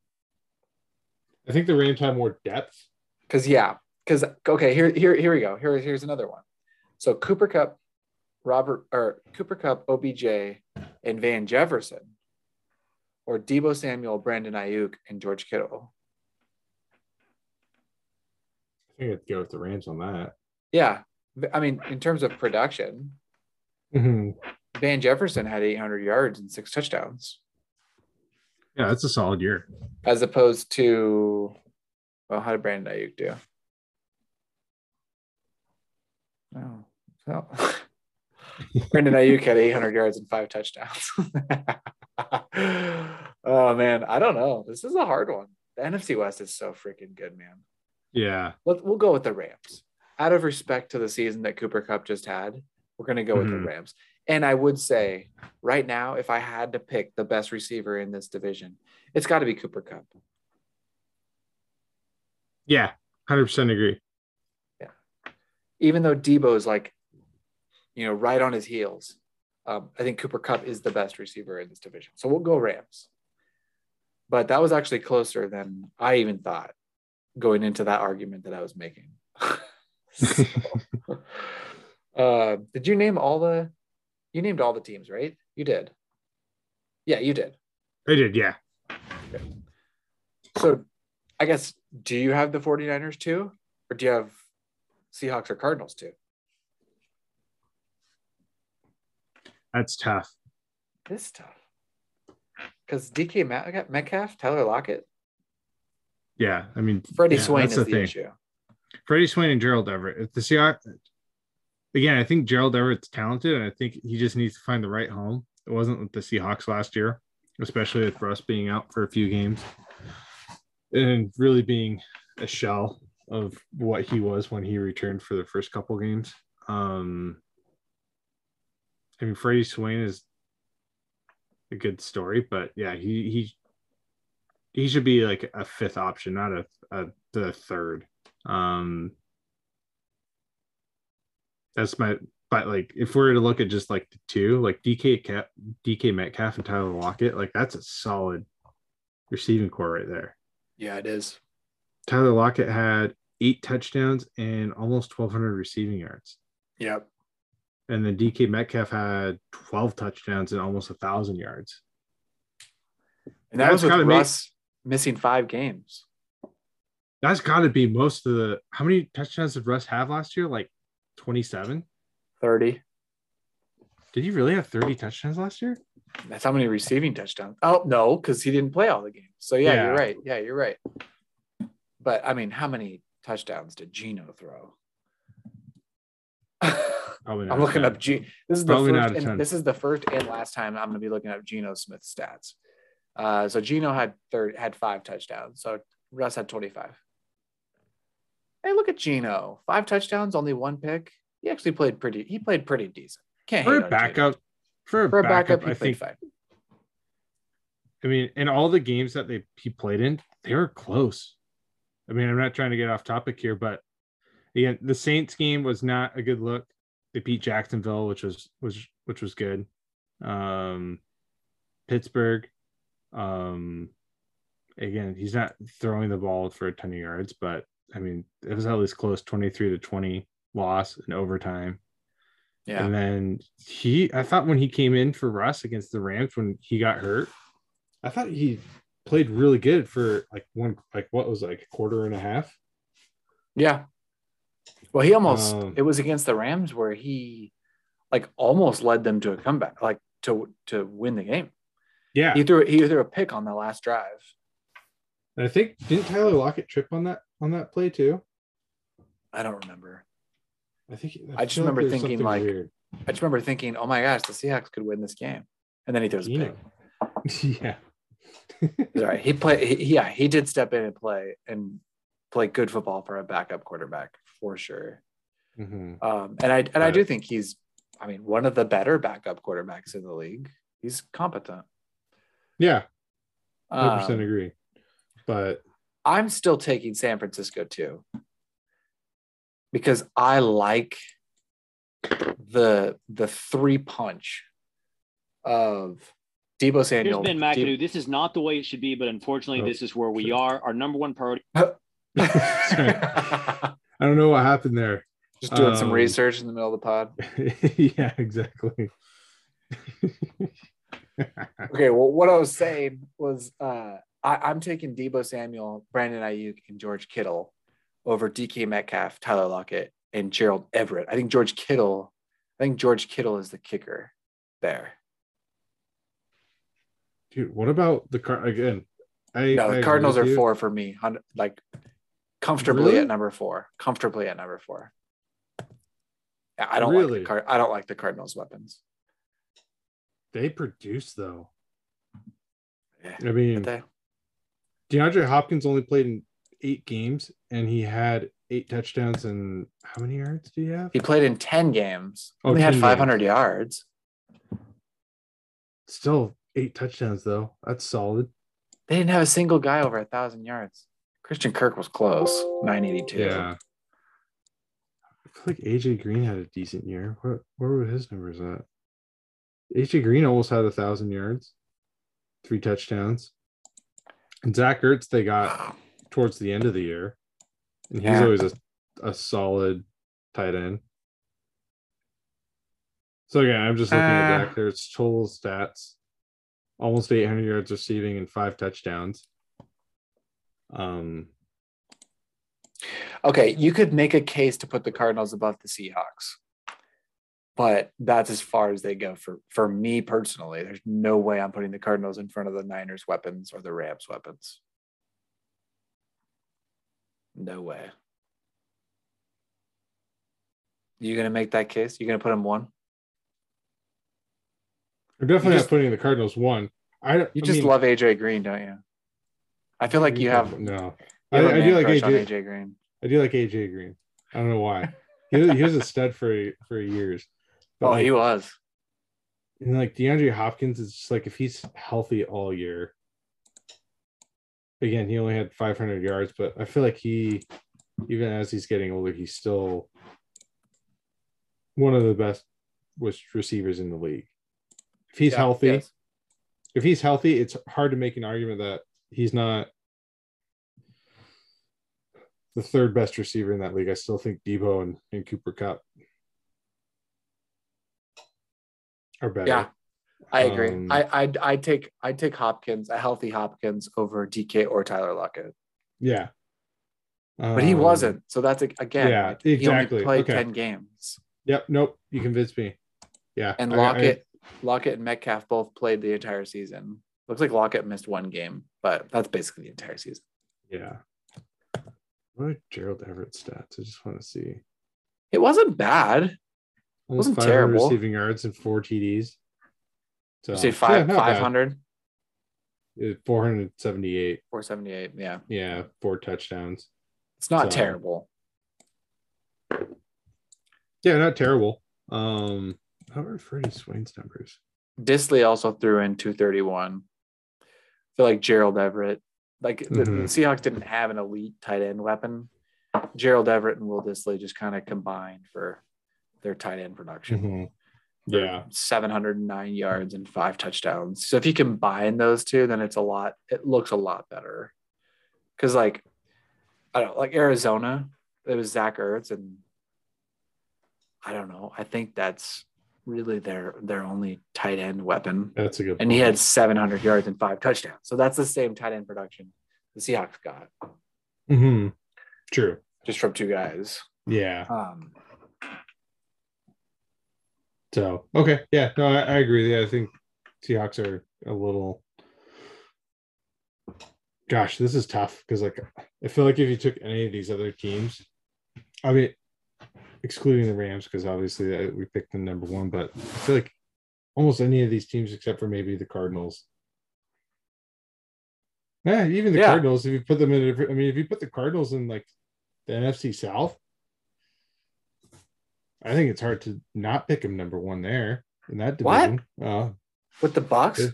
B: I think the Rams have more depth.
A: Cause yeah, cause okay, here here here we go. Here, here's another one. So Cooper Kupp, Robert or Cooper Kupp, OBJ, and Van Jefferson, or Deebo Samuel, Brandon Aiyuk, and George Kittle.
B: I think I'd go with the Rams on that.
A: Yeah, I mean, in terms of production,
B: Mhm.
A: Van Jefferson had 800 yards and six touchdowns,
B: Yeah, that's a solid year.
A: as opposed to, well, how did Brandon Aiyuk do? No, no. Brandon Aiyuk had 800 yards and five touchdowns. oh man, I don't know. This is a hard one. The NFC West is so freaking good, man.
B: Yeah.
A: Let, we'll go with the Rams. Out of respect to the season that Cooper Kupp just had, we're going to go with
B: Mhm.
A: the Rams. And I would say right now, if I had to pick the best receiver in this division, it's got to be Cooper Kupp.
B: Yeah. 100% agree. Yeah.
A: Even though Deebo is like, you know, right on his heels, um, I think Cooper Kupp is the best receiver in this division. So we'll go Rams. But that was actually closer than I even thought going into that argument that I was making. So, uh, did you name all the? You named all the teams, right? You did. Yeah, you did.
B: I did. Yeah.
A: So I guess, do you have the 49ers too? Or do you have Seahawks or Cardinals too?
B: That's tough.
A: This tough. Because DK Metcalf, Tyler Lockett,
B: Yeah, I mean,
A: Freddie
B: yeah,
A: Swain is
B: the
A: the,
B: thing.
A: issue.
B: Freddie Swain and Gerald Everett. If the Seahawks, again, I think Gerald Everett's talented, and I think he just needs to find the right home. It wasn't with the Seahawks last year, especially with Russ being out for a few games and really being a shell of what he was when he returned for the first couple games. Um, I mean, Freddie Swain is a good story, but yeah, he he he should be like a fifth option, not a, a the third. Um, that's my but like if we're to look at just like the two, like DK Cap, DK Metcalf and Tyler Lockett, like that's a solid receiving corps right there.
A: Yeah, it is.
B: Tyler Lockett had eight touchdowns and almost 1,200 receiving yards.
A: Yep.
B: And then DK Metcalf had 12 touchdowns and almost a thousand yards.
A: And that
B: That's
A: was with Russ missing five games.
B: That's got to be most of the. How many touchdowns did Russ have last year? Like 27?
A: 30.
B: Did he really have 30 touchdowns last year?
A: That's how many receiving touchdowns. Oh, no, because he didn't play all the games. So, yeah,
B: Yeah.
A: you're right. Yeah, you're right. But, I mean, how many touchdowns did Geno throw? I'm looking
B: 10.
A: up G. This is the
B: Probably
A: first. And this is the first and last time I'm going to be looking up Geno Smith stats. Uh, so Geno had third had five touchdowns. So Russ had 25. Hey, look at Geno. Five touchdowns, only one pick. He actually played pretty. He played pretty decent. Can't
B: for a backup. For a,
A: For a
B: backup,
A: backup, he
B: I
A: played
B: think.
A: fine.
B: I mean, in all the games that they he played in, they were close. I mean, I'm not trying to get off topic here, but again, the Saints game was not a good look. They beat Jacksonville, which was was which was good. Um, Pittsburgh, um, again, he's not throwing the ball for a ton of yards, but I mean, it was at least close, 23 to 20 loss in overtime.
A: Yeah.
B: And then he, I thought when he came in for Russ against the Rams when he got hurt, I thought he played really good for like one, like what was like a quarter and a half.
A: Yeah. Well, he almost
B: Um,
A: it was against the Rams where he like almost led them to a comeback, like to to win the game.
B: Yeah.
A: He threw he threw a pick on the last drive.
B: And I think didn't Tyler Lockett trip on that on that play too?
A: I don't remember.
B: I think
A: I just remember
B: there's
A: thinking, like,
B: weird.
A: I just remember thinking, oh my gosh, the Seahawks could win this game. And then he throws a
B: Geno.
A: pick.
B: yeah.
A: All right. He played he, yeah, he did step in and play and play good football for a backup quarterback for sure.
B: Mhm.
A: Um, and I and I do think he's I mean one of the better backup quarterbacks in the league. He's competent.
B: Yeah, 100%
A: Um,
B: agree. But
A: I'm still taking San Francisco too. Because I like the the three punch of Deebo Samuel.
C: Here's
A: Samuel.
C: Ben
A: Deebo-
C: McAdoo. This is not the way it should be, but unfortunately,
B: Oh,
C: this is where we
B: sorry.
C: are. Our number one priority.
B: I don't know what happened there.
A: Just doing some
B: Um,
A: research in the middle of the pod.
B: yeah, exactly.
A: Okay, well, what I was saying was uh, I, I'm taking Deebo Samuel, Brandon Aiyuk, and George Kittle over DK Metcalf, Tyler Lockett, and Gerald Everett. I think George Kittle, I think George Kittle is the kicker there.
B: Dude, what about the car again? I,
A: No, the
B: agree
A: Cardinals are
B: you.
A: four for me, like comfortably
B: Really?
A: at number four. Comfortably at number four. I don't like the Card- I don't like the Cardinals weapons.
B: They produce though.
A: Yeah,
B: I mean,
A: they-
B: DeAndre Hopkins only played in eight games and he had eight touchdowns and how many yards do you have?
A: he played in ten games.
B: Oh,
A: Only had
B: 10
A: five hundred yards.
B: Still eight touchdowns though. That's solid.
A: They didn't have a single guy over a thousand yards. Christian Kirk was close, nine eighty two.
B: Yeah. I feel like AJ Green had a decent year. What where were his numbers at? AJ Green almost had a thousand yards, three touchdowns. And Zach Ertz, they got towards the end of the year. And he's
A: Yeah.
B: always a, a solid tight end. So again, I'm just looking at
A: Uh,
B: Zach Ertz total stats. Almost 800 yards receiving and five touchdowns. Um,
A: Okay, you could make a case to put the Cardinals above the Seahawks, but that's as far as they go for for me personally. There's no way I'm putting the Cardinals in front of the Niners' weapons or the Rams' weapons. No way. You gonna make that case? You gonna put them one?
B: I'm definitely
A: just-
B: not putting the Cardinals one. I
A: You
B: I
A: just
B: mean,
A: love AJ Green, don't you? I feel like you have, you
B: no.
A: have
B: I,
A: a
B: I
A: man
B: do like AJ.
A: AJ Green.
B: I do like AJ Green. I don't know why. He was, he was a stud for for years. But
A: Oh,
B: like,
A: he was.
B: and like DeAndre Hopkins is just like if he's healthy all year. Again, he only had 500 yards, but I feel like he, even as he's getting older, he's still one of the best receivers in the league. If he's
A: Yeah,
B: healthy,
A: yes.
B: if he's healthy, it's hard to make an argument that he's not the third best receiver in that league. I still think Deebo and, and Cooper Kupp are better.
A: Yeah, I agree.
B: Um,
A: I I'd, I'd take I'd take Hopkins, a healthy Hopkins over DK or Tyler Lockett,
B: Yeah.
A: but he
B: Um,
A: wasn't. So that's a- again,
B: yeah,
A: like, he only
B: exactly.
A: played
B: Okay.
A: ten games,
B: Yep. Nope. You convinced me. Yeah.
A: and
B: I- I-
A: Lockett, Lockett and Metcalf both played the entire season. Looks like Lockett missed one game, but that's basically the entire season.
B: yeah. What are Gerald Everett stats? I just want to see.
A: It wasn't bad.
B: Almost
A: Wasn't
B: 500
A: terrible.
B: receiving yards and four TDs. So
A: You say
B: yeah,
A: five
B: not bad.
A: five hundred.
B: Uh, 478.
A: 478. Yeah.
B: Yeah. Four touchdowns.
A: It's not
B: So-
A: terrible.
B: Yeah. Not terrible. Um, how are Freddie Swain's numbers?
A: Dissly also threw in 231. I feel like Gerald Everett, like the, the
B: Mhm.
A: Seahawks didn't have an elite tight end weapon. Gerald Everett and Will Dissly just kind of combined for their tight end production.
B: Mhm. Yeah.
A: 709 yards and five touchdowns. So if you combine those two, then it's a lot, it looks a lot better. Cause like, I don't like Arizona, it was Zach Ertz and I don't know. I think that's really their their only tight end weapon.
B: That's a good
A: And he had 700 yards and five touchdowns. So that's the same tight end production the Seahawks got
B: Mhm. True.
A: just from two guys.
B: Yeah.
A: Um,
B: So okay, yeah, no, I, I agree. Yeah, I think Seahawks are a little. Gosh, this is tough because like I feel like if you took any of these other teams, I mean, excluding the Rams because obviously uh, we picked the number one, but I feel like almost any of these teams except for maybe the Cardinals. Yeah, even the
A: Yeah.
B: Cardinals. If you put them in, a I mean, if you put the Cardinals in like the NFC South, I think it's hard to not pick him number one there in that
A: What?
B: division. Uh,
A: with the Bucs,
B: Yeah.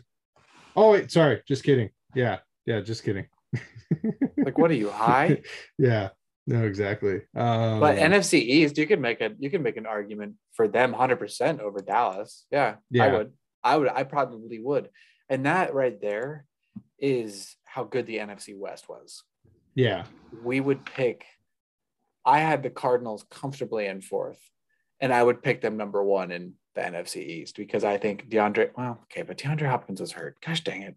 B: oh wait, sorry, just kidding. Yeah, yeah, just kidding.
A: like what are you high?
B: yeah, no, exactly. Um,
A: But NFC East, you can make a you can make an argument for them 100% over Dallas. Yeah,
B: yeah, I
A: would. I would. I probably would. And that right there is how good the NFC West was.
B: yeah,
A: We would pick. I had the Cardinals comfortably in fourth, and I would pick them number one in the NFC East because I think DeAndre. Well, okay, but DeAndre Hopkins is hurt. Gosh dang it.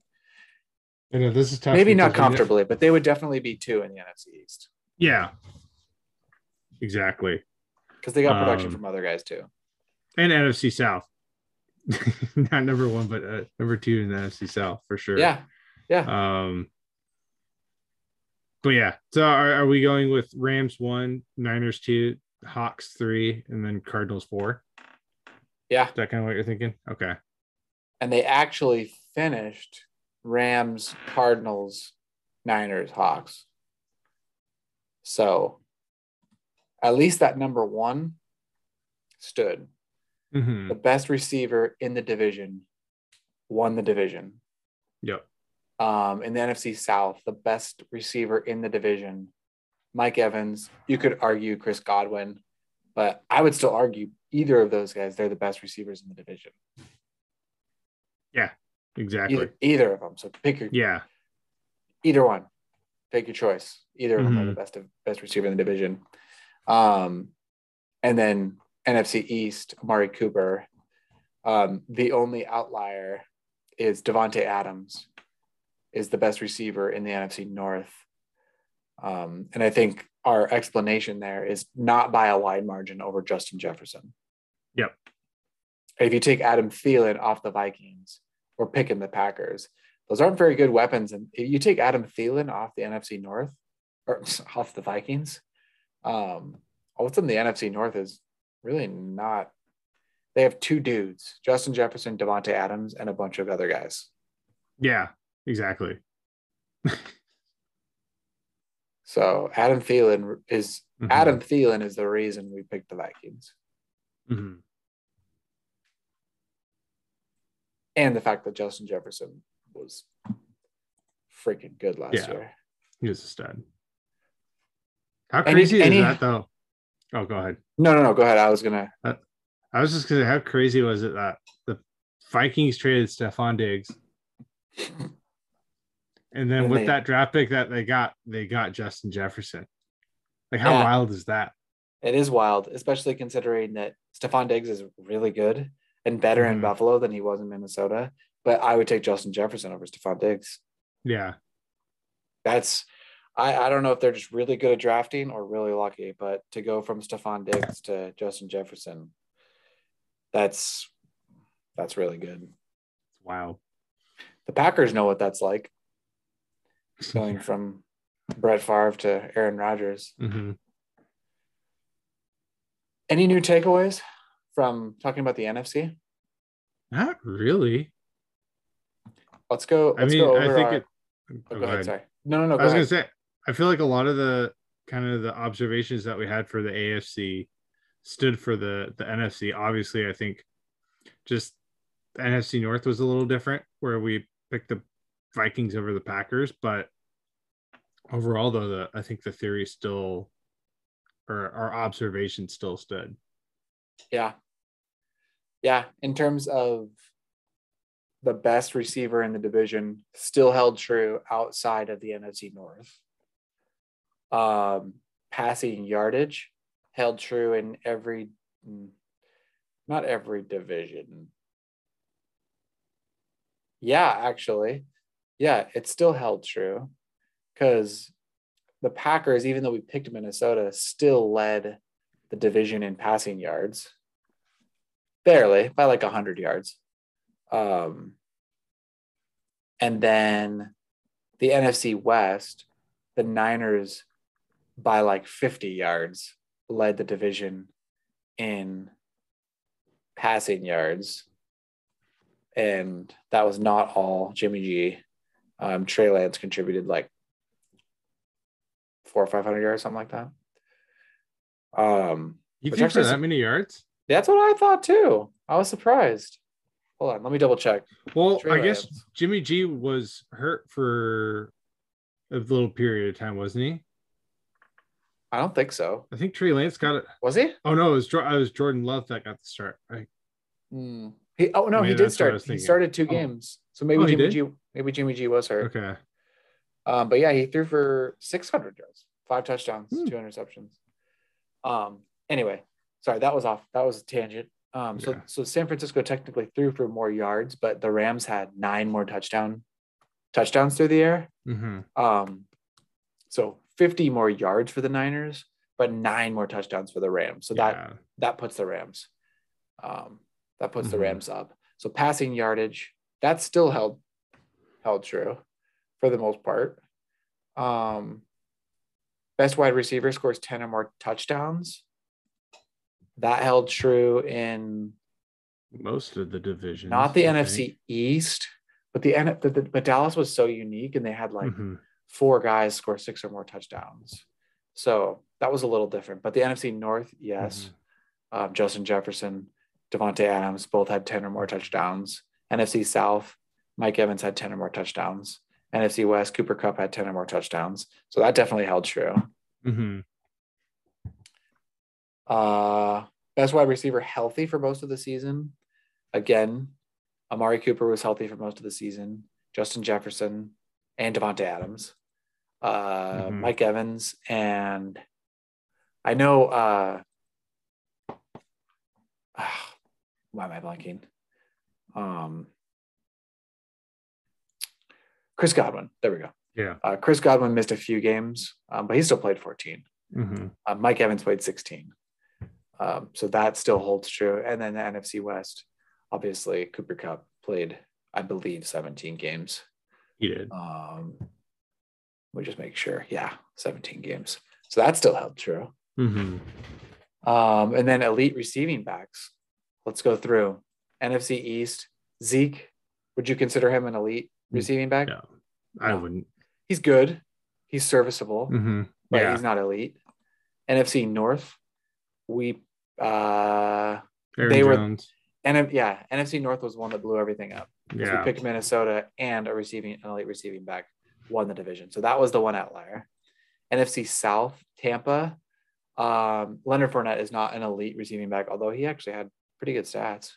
B: I know this is tough.
A: Maybe not comfortably, but they would definitely be two in the NFC East
B: Yeah, exactly.
A: because they got production
B: Um,
A: from other guys too.
B: And NFC South, not number one, but uh, number two in the NFC South for sure.
A: Yeah, yeah.
B: Um, but yeah, so are, are we going with Rams one, Niners two, Hawks three, and then Cardinals four?
A: Yeah.
B: Is that kind of what you're thinking? Okay.
A: and they actually finished Rams, Cardinals, Niners, Hawks. So at least that number one stood.
B: Mhm.
A: The best receiver in the division won the division.
B: Yep.
A: Um, in the NFC South, the best receiver in the division, Mike Evans. You could argue Chris Godwin, but I would still argue either of those guys. They're the best receivers in the division.
B: Yeah, exactly.
A: Either, either of them. So pick your
B: Yeah.
A: either one. Take your choice. Either of them
B: Mm-hmm.
A: are the best of best receiver in the division. Um, and then NFC East, Amari Cooper. Um, the only outlier is Davante Adams, is the best receiver in the NFC North. Um, and I think our explanation there is not by a wide margin over Justin Jefferson.
B: Yep.
A: If you take Adam Thielen off the Vikings, we're picking the Packers. Those aren't very good weapons. And if you take Adam Thielen off the NFC North or off the Vikings, um, all of a sudden the NFC North is really not. They have two dudes, Justin Jefferson, Davante Adams, and a bunch of other guys.
B: Yeah, exactly.
A: So Adam Thielen is
B: Mhm.
A: Adam Thielen is the reason we picked the Vikings,
B: Mhm.
A: and the fact that Justin Jefferson was freaking good last
B: Yeah.
A: year.
B: He was a stud. How crazy
A: any-
B: is that though? Oh, go ahead.
A: No, no, no. Go ahead. I was gonna.
B: I was just gonna how crazy was it that the Vikings traded Stefon Diggs and then
A: And
B: with
A: they-
B: that draft pick that they got, they got Justin Jefferson. Like how
A: Yeah.
B: wild is that?
A: It is wild, especially considering that Stefon Diggs is really good and better in
B: Mhm.
A: Buffalo than he was in Minnesota. But I would take Justin Jefferson over Stefon Diggs.
B: Yeah.
A: That's I, I don't know if they're just really good at drafting or really lucky, but to go from Stefon Diggs to Justin Jefferson, that's that's really good.
B: Wow.
A: The Packers know what that's like going from Brett Favre to Aaron Rodgers.
B: hmm
A: Any new takeaways from talking about the NFC?
B: Not really.
A: Let's go.
B: I
A: Let's
B: mean,
A: go
B: I think
A: our-
B: it.
A: oh,
B: oh,
A: go, ahead. Sorry. No, no, no.
B: I was
A: ahead.
B: gonna say, I feel like a lot of the kind of the observations that we had for the AFC stood for the the NFC. Obviously, I think just the NFC North was a little different, where we picked the Vikings over the Packers, but overall, though, the I think the theory still, or our observation still stood.
A: Yeah. Yeah. In terms of the best receiver in the division, still held true outside of the NFC North. Um, passing yardage held true in every, not every division. Yeah, actually. Yeah, it still held true because the Packers, even though we picked Minnesota, still led the division in passing yards. Barely by like 100 yards. Um and then the NFC West the Niners by like 50 yards led the division in passing yards. And that was not all Jimmy G um Trey Lance contributed like four or 500 yards something like that um
B: You think
A: actually
B: for that many yards?
A: that's what I thought too. I was surprised. Hold on, let me double check.
B: Well,
A: Trey
B: I guess Jimmy G was hurt for a little period of time, wasn't he?
A: I don't think so.
B: I think Trey Lance got it.
A: Was he?
B: Oh no, it was, it was Jordan Love that got the start. Right?
A: Hmm. He oh no, he did
B: that's what I
A: start. He started two games. So maybe
B: Oh, he
A: Jimmy? G maybe Jimmy G was hurt.
B: Okay.
A: Um, but yeah, he threw for 600 yards, five touchdowns,
B: Hmm.
A: two interceptions. Um, anyway, sorry, that was off. That was a tangent. Um, so
B: Yeah.
A: so San Francisco technically threw for more yards, but the Rams had nine more touchdown touchdowns through the air.
B: hmm
A: Um, so 50 more yards for the Niners, but nine more touchdowns for the Rams. So that
B: yeah.
A: that puts the Rams. Um, that puts the
B: Mhm.
A: Rams up. So passing yardage, that's still held held true for the most part. Um, best wide receiver scores 10 or more touchdowns. That held true in
B: most of the division.
A: not the
B: I
A: NFC
B: think.
A: East, but the, the, but Dallas was so unique and they had like
B: Mhm.
A: four guys score six or more touchdowns. So that was a little different. But the NFC North, yes. Um, Justin Jefferson, Davante Adams both had 10 or more touchdowns. NFC South, Mike Evans had 10 or more touchdowns. NFC West, Cooper Kupp had 10 or more touchdowns. So that definitely held true.
B: Mhm.
A: Uh, best wide receiver healthy for most of the season. Again, Amari Cooper was healthy for most of the season. Justin Jefferson and Davante Adams. Uh,
B: Mhm.
A: Mike Evans and I know. Uh, why am I blanking? Um, Chris Godwin. There we go.
B: Yeah.
A: Uh, Chris Godwin missed a few games, um, but he still played 14.
B: Mm-hmm.
A: Uh, Mike Evans played 16. Um, so that still holds true. And then the NFC West, obviously, Cooper Kupp played, I believe, 17 games.
B: He did.
A: Um, we just make sure. Yeah, 17 games. So that still held true.
B: Mm-hmm.
A: Um, and then elite receiving backs. Let's go through NFC East. Zeke, would you consider him an elite receiving back?
B: No, I
A: No.
B: wouldn't.
A: He's good. He's serviceable,
B: Mm-hmm.
A: but
B: Yeah.
A: he's not elite. NFC North, we uh
B: Aaron
A: they were-
B: Jones.
A: and yeah, NFC North was one that blew everything up.
B: Yeah.
A: we picked Minnesota and a receiving an elite receiving back won the division. So that was the one outlier. NFC South, Tampa. Um, Leonard Fournette is not an elite receiving back, although he actually had pretty good stats.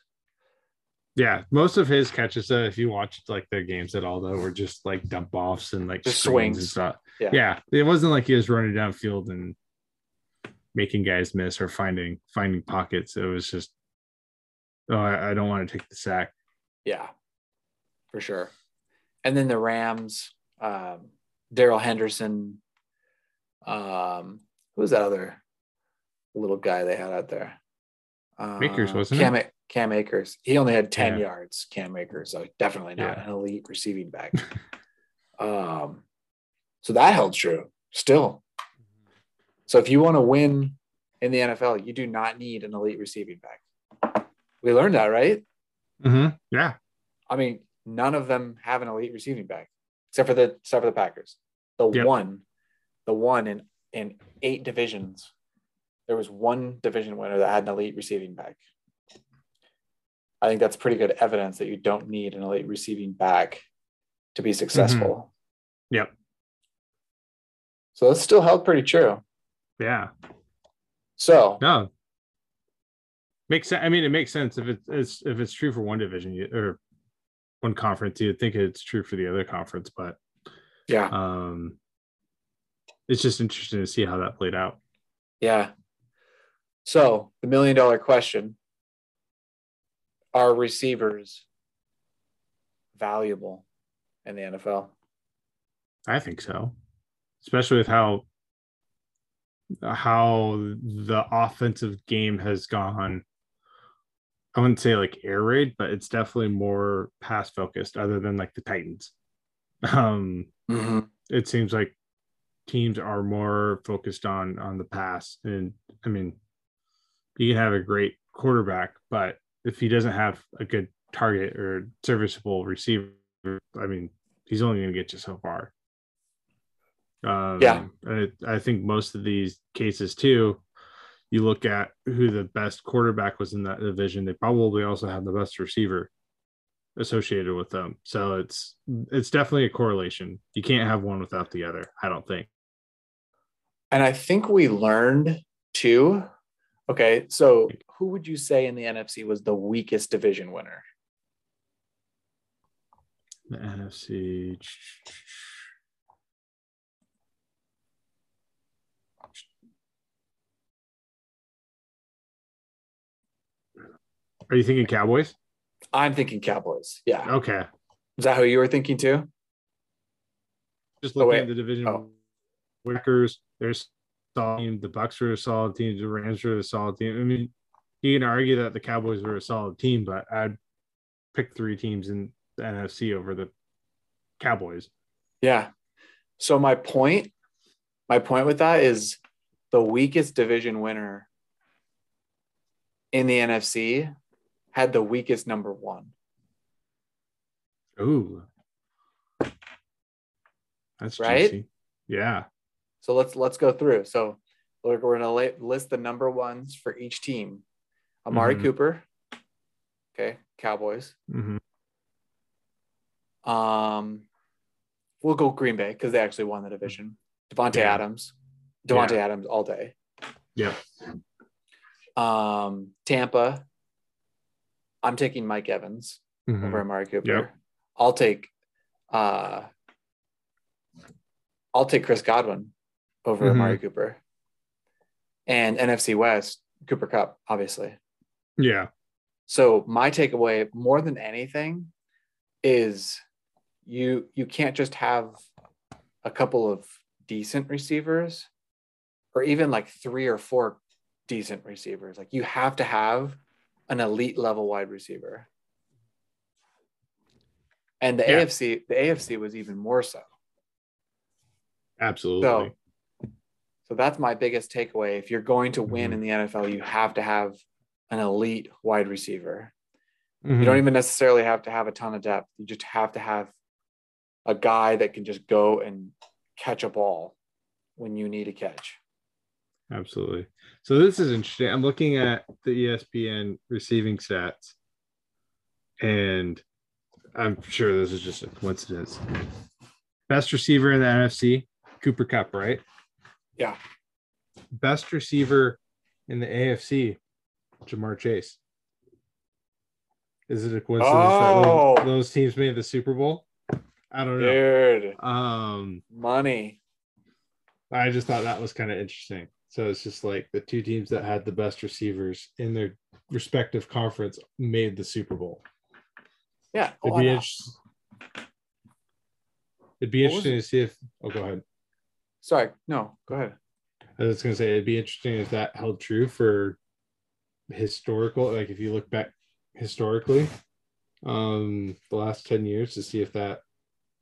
B: Yeah, most of his catches, uh, if you watched like their games at all, though, were just like dump offs and like
A: Just
B: screens and stuff.
A: Yeah.
B: yeah, it wasn't like he was running downfield and making guys miss or finding finding pockets. It was just, oh, I, I don't want to take the sack.
A: Yeah, for sure. And then the Rams, um, Darrell Henderson. Um, who was that other little guy they had out there? Uh,
B: Akers, wasn't
A: Cam, Cam Akers. He only had 10
B: Yeah.
A: yards, Cam Akers. So definitely not
B: Yeah.
A: an elite receiving back. um, so that held true still. So if you want to win in the NFL, you do not need an elite receiving back. We learned that, right?
B: Mm-hmm. Yeah,
A: I mean, none of them have an elite receiving back, except for the except for the Packers. The
B: Yep.
A: one, the one in in eight divisions, there was one division winner that had an elite receiving back. I think that's pretty good evidence that you don't need an elite receiving back to be successful.
B: Yep.
A: So it's still held pretty true.
B: yeah.
A: So
B: No, makes sense. I mean, it makes sense if it's, it's if it's true for one division or one conference. You'd think it's true for the other conference, but
A: yeah,
B: um, it's just interesting to see how that played out.
A: Yeah. So the million dollar question are receivers valuable in the NFL?
B: I think so, especially with how how the offensive game has gone. I wouldn't say like air raid, but it's definitely more pass focused, other than like the Titans. Um, it seems like teams are more focused on on the pass, and I mean, you can have a great quarterback, but if he doesn't have a good target or serviceable receiver, I mean, he's only going to get you so far. Um,
A: Yeah.
B: I, I think most of these cases too, you look at who the best quarterback was in that division, they probably also have the best receiver associated with them. So it's it's definitely a correlation. You can't have one without the other. I don't think.
A: And I think we learned too. Okay, so who would you say in the NFC was the weakest division winner?
B: The NFC. Are you thinking Cowboys?
A: I'm thinking Cowboys. Yeah.
B: Okay.
A: Is that who you were thinking too?
B: Just
A: Oh,
B: looking
A: wait.
B: at the division.
A: Oh.
B: There's solid team. The Bucs were a solid team. The Rams are a solid team. I mean, you can argue that the Cowboys were a solid team, but I'd pick three teams in the NFC over the Cowboys.
A: Yeah. So my point, my point with that is the weakest division winner in the NFC had the weakest number one.
B: Ooh. That's
A: Right?
B: juicy. Yeah.
A: So let's let's go through. So we're, we're gonna la- list the number ones for each team. Amari
B: Mhm.
A: Cooper. Okay, Cowboys.
B: Mhm.
A: Um, we'll go Green Bay because they actually won the division. Davante
B: Yeah.
A: Adams. Davante
B: Yeah.
A: Adams all day.
B: Yeah.
A: Um, Tampa. I'm taking Mike Evans
B: Mhm.
A: over Amari Cooper.
B: Yep.
A: I'll take uh I'll take Chris Godwin over
B: Mhm.
A: Amari Cooper. And NFC West, Cooper Kupp, obviously.
B: Yeah.
A: So my takeaway more than anything is you you can't just have a couple of decent receivers or even like three or four decent receivers. Like you have to have an elite level wide receiver. And the
B: Yeah.
A: AFC, the AFC was even more so.
B: Absolutely.
A: So, so that's my biggest takeaway. If you're going to win
B: Mhm.
A: in the NFL, you have to have an elite wide receiver.
B: Mhm.
A: You don't even necessarily have to have a ton of depth. You just have to have a guy that can just go and catch a ball when you need a catch.
B: Absolutely. So this is interesting. I'm looking at the ESPN receiving stats, and I'm sure this is just a coincidence. Best receiver in the NFC, Cooper Kupp, right?
A: Yeah.
B: Best receiver in the AFC, Ja'Marr Chase. Is it a coincidence
A: Oh.
B: that those, teams made the Super Bowl? I don't know.
A: Dude,
B: Um,
A: money.
B: I just thought that was kind of interesting. So it's just like the two teams that had the best receivers in their respective conference made the Super Bowl.
A: Yeah.
B: It'd be interesting. It'd be interesting to see if. Oh, go ahead.
A: Sorry. No, go ahead.
B: I was going to say it'd be interesting if that held true for historical. Like if you look back historically, um, the last ten years to see if that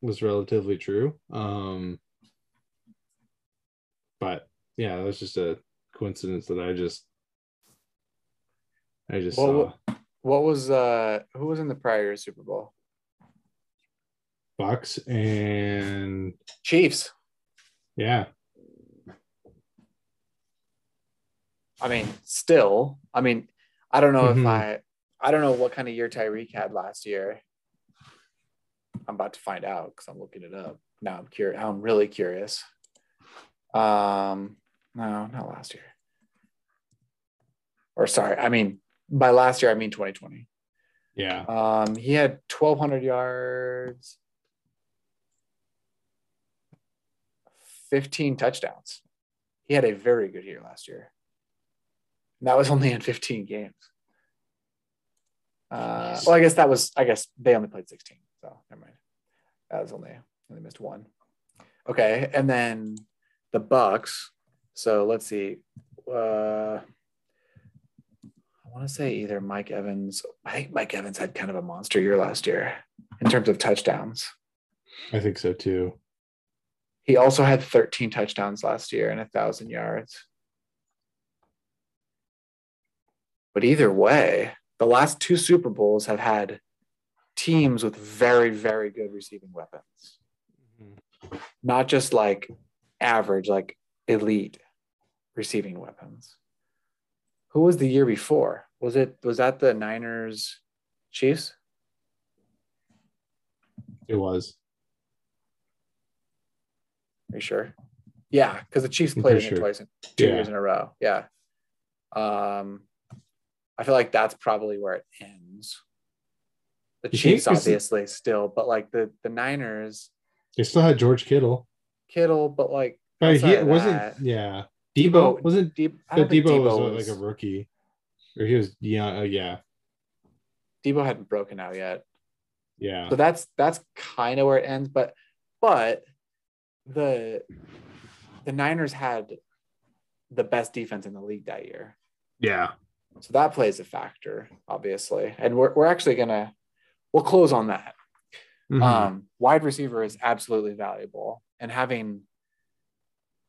B: was relatively true. Um, but yeah, that was just a coincidence that I just. I just
A: Well,
B: saw
A: What was uh who was in the prior Super Bowl?
B: Bucs and
A: Chiefs.
B: Yeah,
A: I mean, still, I mean, I don't know
B: Mhm.
A: if I I don't know what kind of year Tyreek had last year. I'm about to find out because I'm looking it up. Now I'm curious. I'm really curious. Um, no, not last year. Or sorry, I mean by last year I mean 2020.
B: yeah,
A: Um, he had 1,200 yards, 15 touchdowns. He had a very good year last year. And that was only in 15 games. Uh, well, I guess that was, I guess they only played 16. So never mind. That was only, only missed one. Okay. And then the Bucs. So let's see. Uh, I want to say either Mike Evans. I think Mike Evans had kind of a monster year last year in terms of touchdowns.
B: I think so too.
A: He also had 13 touchdowns last year and a thousand yards. But either way, the last two Super Bowls have had teams with very, very good receiving weapons. Mm-hmm. Not just like average, like elite receiving weapons. Who was the year before? Was it was that the Niners Chiefs?
B: It was.
A: Are you sure? Yeah, because the Chiefs played in it twice in two
B: Yeah.
A: years in a row. Yeah. Um, I feel like that's probably where it ends. The
B: You
A: Chiefs, obviously, still, but like the the Niners,
B: They still had George Kittle.
A: Kittle, but like
B: But he wasn't.
A: that,
B: Yeah, Deebo wasn't.
A: Deebo, I
B: But Deebo,
A: Deebo
B: was,
A: was,
B: like a rookie, or he was yeah, Uh, yeah,
A: Deebo hadn't broken out yet.
B: yeah.
A: So that's that's kind of where it ends. But but the the Niners had the best defense in the league that year.
B: Yeah.
A: So that plays a factor, obviously. And we're, we're actually gonna we'll close on that.
B: Mhm.
A: Um, wide receiver is absolutely valuable, and having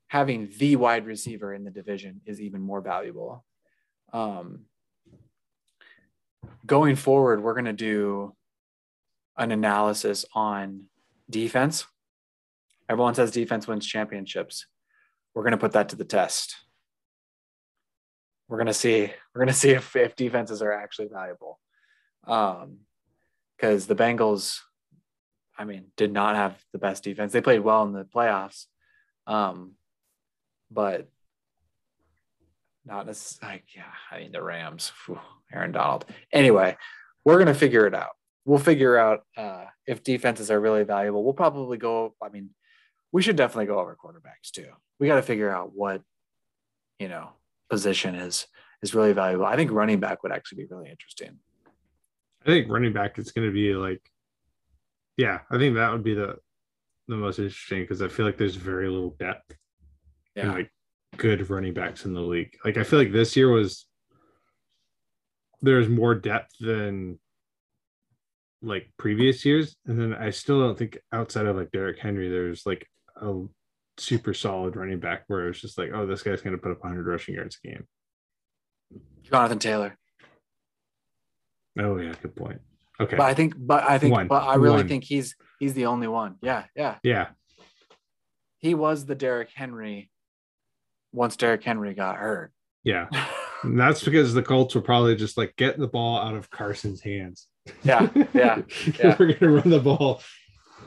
A: having the wide receiver in the division is even more valuable. Um, going forward, we're gonna do an analysis on defense. Everyone says defense wins championships. We're gonna put that to the test. We're gonna see. We're gonna see if, if defenses are actually valuable. Um, because the Bengals, I mean, did not have the best defense. They played well in the playoffs, um, but not as like yeah. I mean, the Rams, phew, Aaron Donald. Anyway, we're gonna figure it out. We'll figure out uh, if defenses are really valuable. We'll probably go. I mean, we should definitely go over quarterbacks too. We got to figure out what you know position is is really valuable. I think running back would actually be really interesting.
B: I think running back is going to be like, yeah, I think that would be the the most interesting because I feel like there's very little depth and
A: Yeah.
B: like good running backs in the league. Like I feel like this year was there's more depth than like previous years, and then I still don't think outside of like Derrick Henry, there's like a super solid running back where it's just like, oh, this guy's gonna put up 100 rushing yards a game.
A: Jonathan Taylor.
B: Oh yeah, good point. Okay,
A: But I think, but I think,
B: One.
A: but I really
B: One.
A: think he's he's the only one. Yeah, yeah.
B: yeah,
A: He was the Derrick Henry. Once Derrick Henry got hurt.
B: yeah. And that's because the Colts were probably just like getting the ball out of Carson's hands.
A: yeah, yeah. yeah.
B: We're gonna run the ball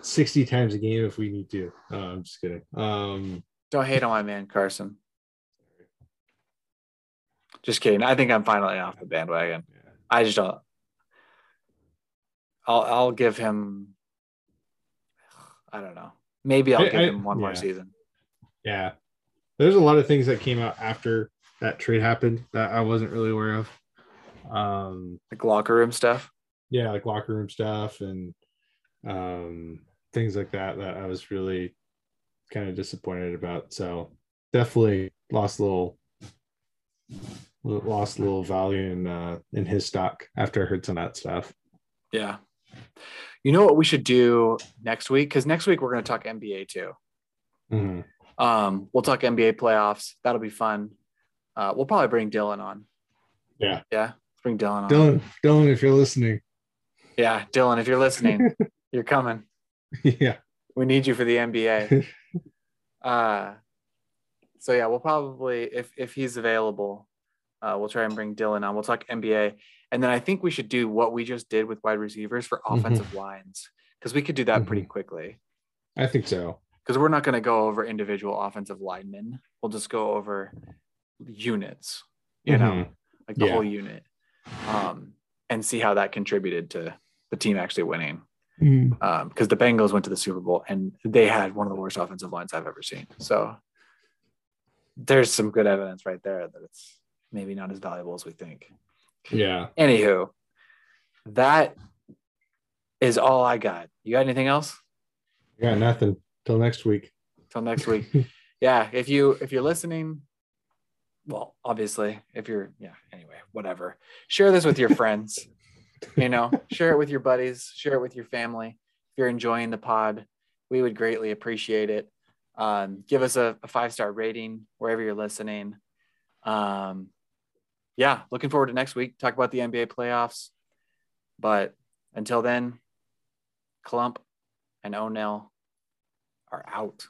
B: 60 times a game if we need to. Uh, I'm just kidding. Um,
A: Don't hate on my man Carson. Just kidding. I think I'm finally off the bandwagon.
B: yeah.
A: I just don't. I'll I'll give him. I don't know. Maybe I'll
B: I-
A: give
B: I-
A: him one more season.
B: yeah, there's a lot of things that came out after that trade happened that I wasn't really aware of. Um,
A: Like locker room stuff.
B: yeah, like locker room stuff and um, things like that that I was really kind of disappointed about. So definitely lost a little lost a little value in uh, in his stock after I heard some of that stuff.
A: Yeah. You know what we should do next week? Because next week we're going to talk NBA too.
B: Mhm.
A: Um, we'll talk NBA playoffs. That'll be fun. Uh, we'll probably bring Dylan on.
B: Yeah.
A: Yeah. Let's bring Dylan on.
B: Dylan, Dylan, if you're listening,
A: Yeah. Dylan, if you're listening, you're coming.
B: yeah,
A: We need you for the NBA. uh, so yeah, we'll probably if if he's available, uh, we'll try and bring Dylan on. We'll talk NBA, and then I think we should do what we just did with wide receivers for
B: Mhm.
A: offensive lines because we could do that pretty
B: Mhm.
A: quickly.
B: I think so.
A: Because we're not going to go over individual offensive linemen. We'll just go over units, you know,
B: Mhm.
A: like the
B: Yeah.
A: whole unit, um, and see how that contributed to the team actually winning.
B: Mm.
A: Um, because the Bengals went to the Super Bowl and they had one of the worst offensive lines I've ever seen. So there's some good evidence right there that it's maybe not as valuable as we think.
B: Yeah.
A: Anywho, that is all I got. You got anything else?
B: I got nothing. Till next week.
A: Till next week. yeah, if you if you're listening, well, obviously, if you're yeah, anyway, whatever. Share this with your friends. You know, share it with your buddies, share it with your family. If you're enjoying the pod, we would greatly appreciate it. Um, give us a, a five star rating wherever you're listening. Um, yeah, looking forward to next week. Talk about the NBA playoffs. But until then, Clump and O'Neill are out.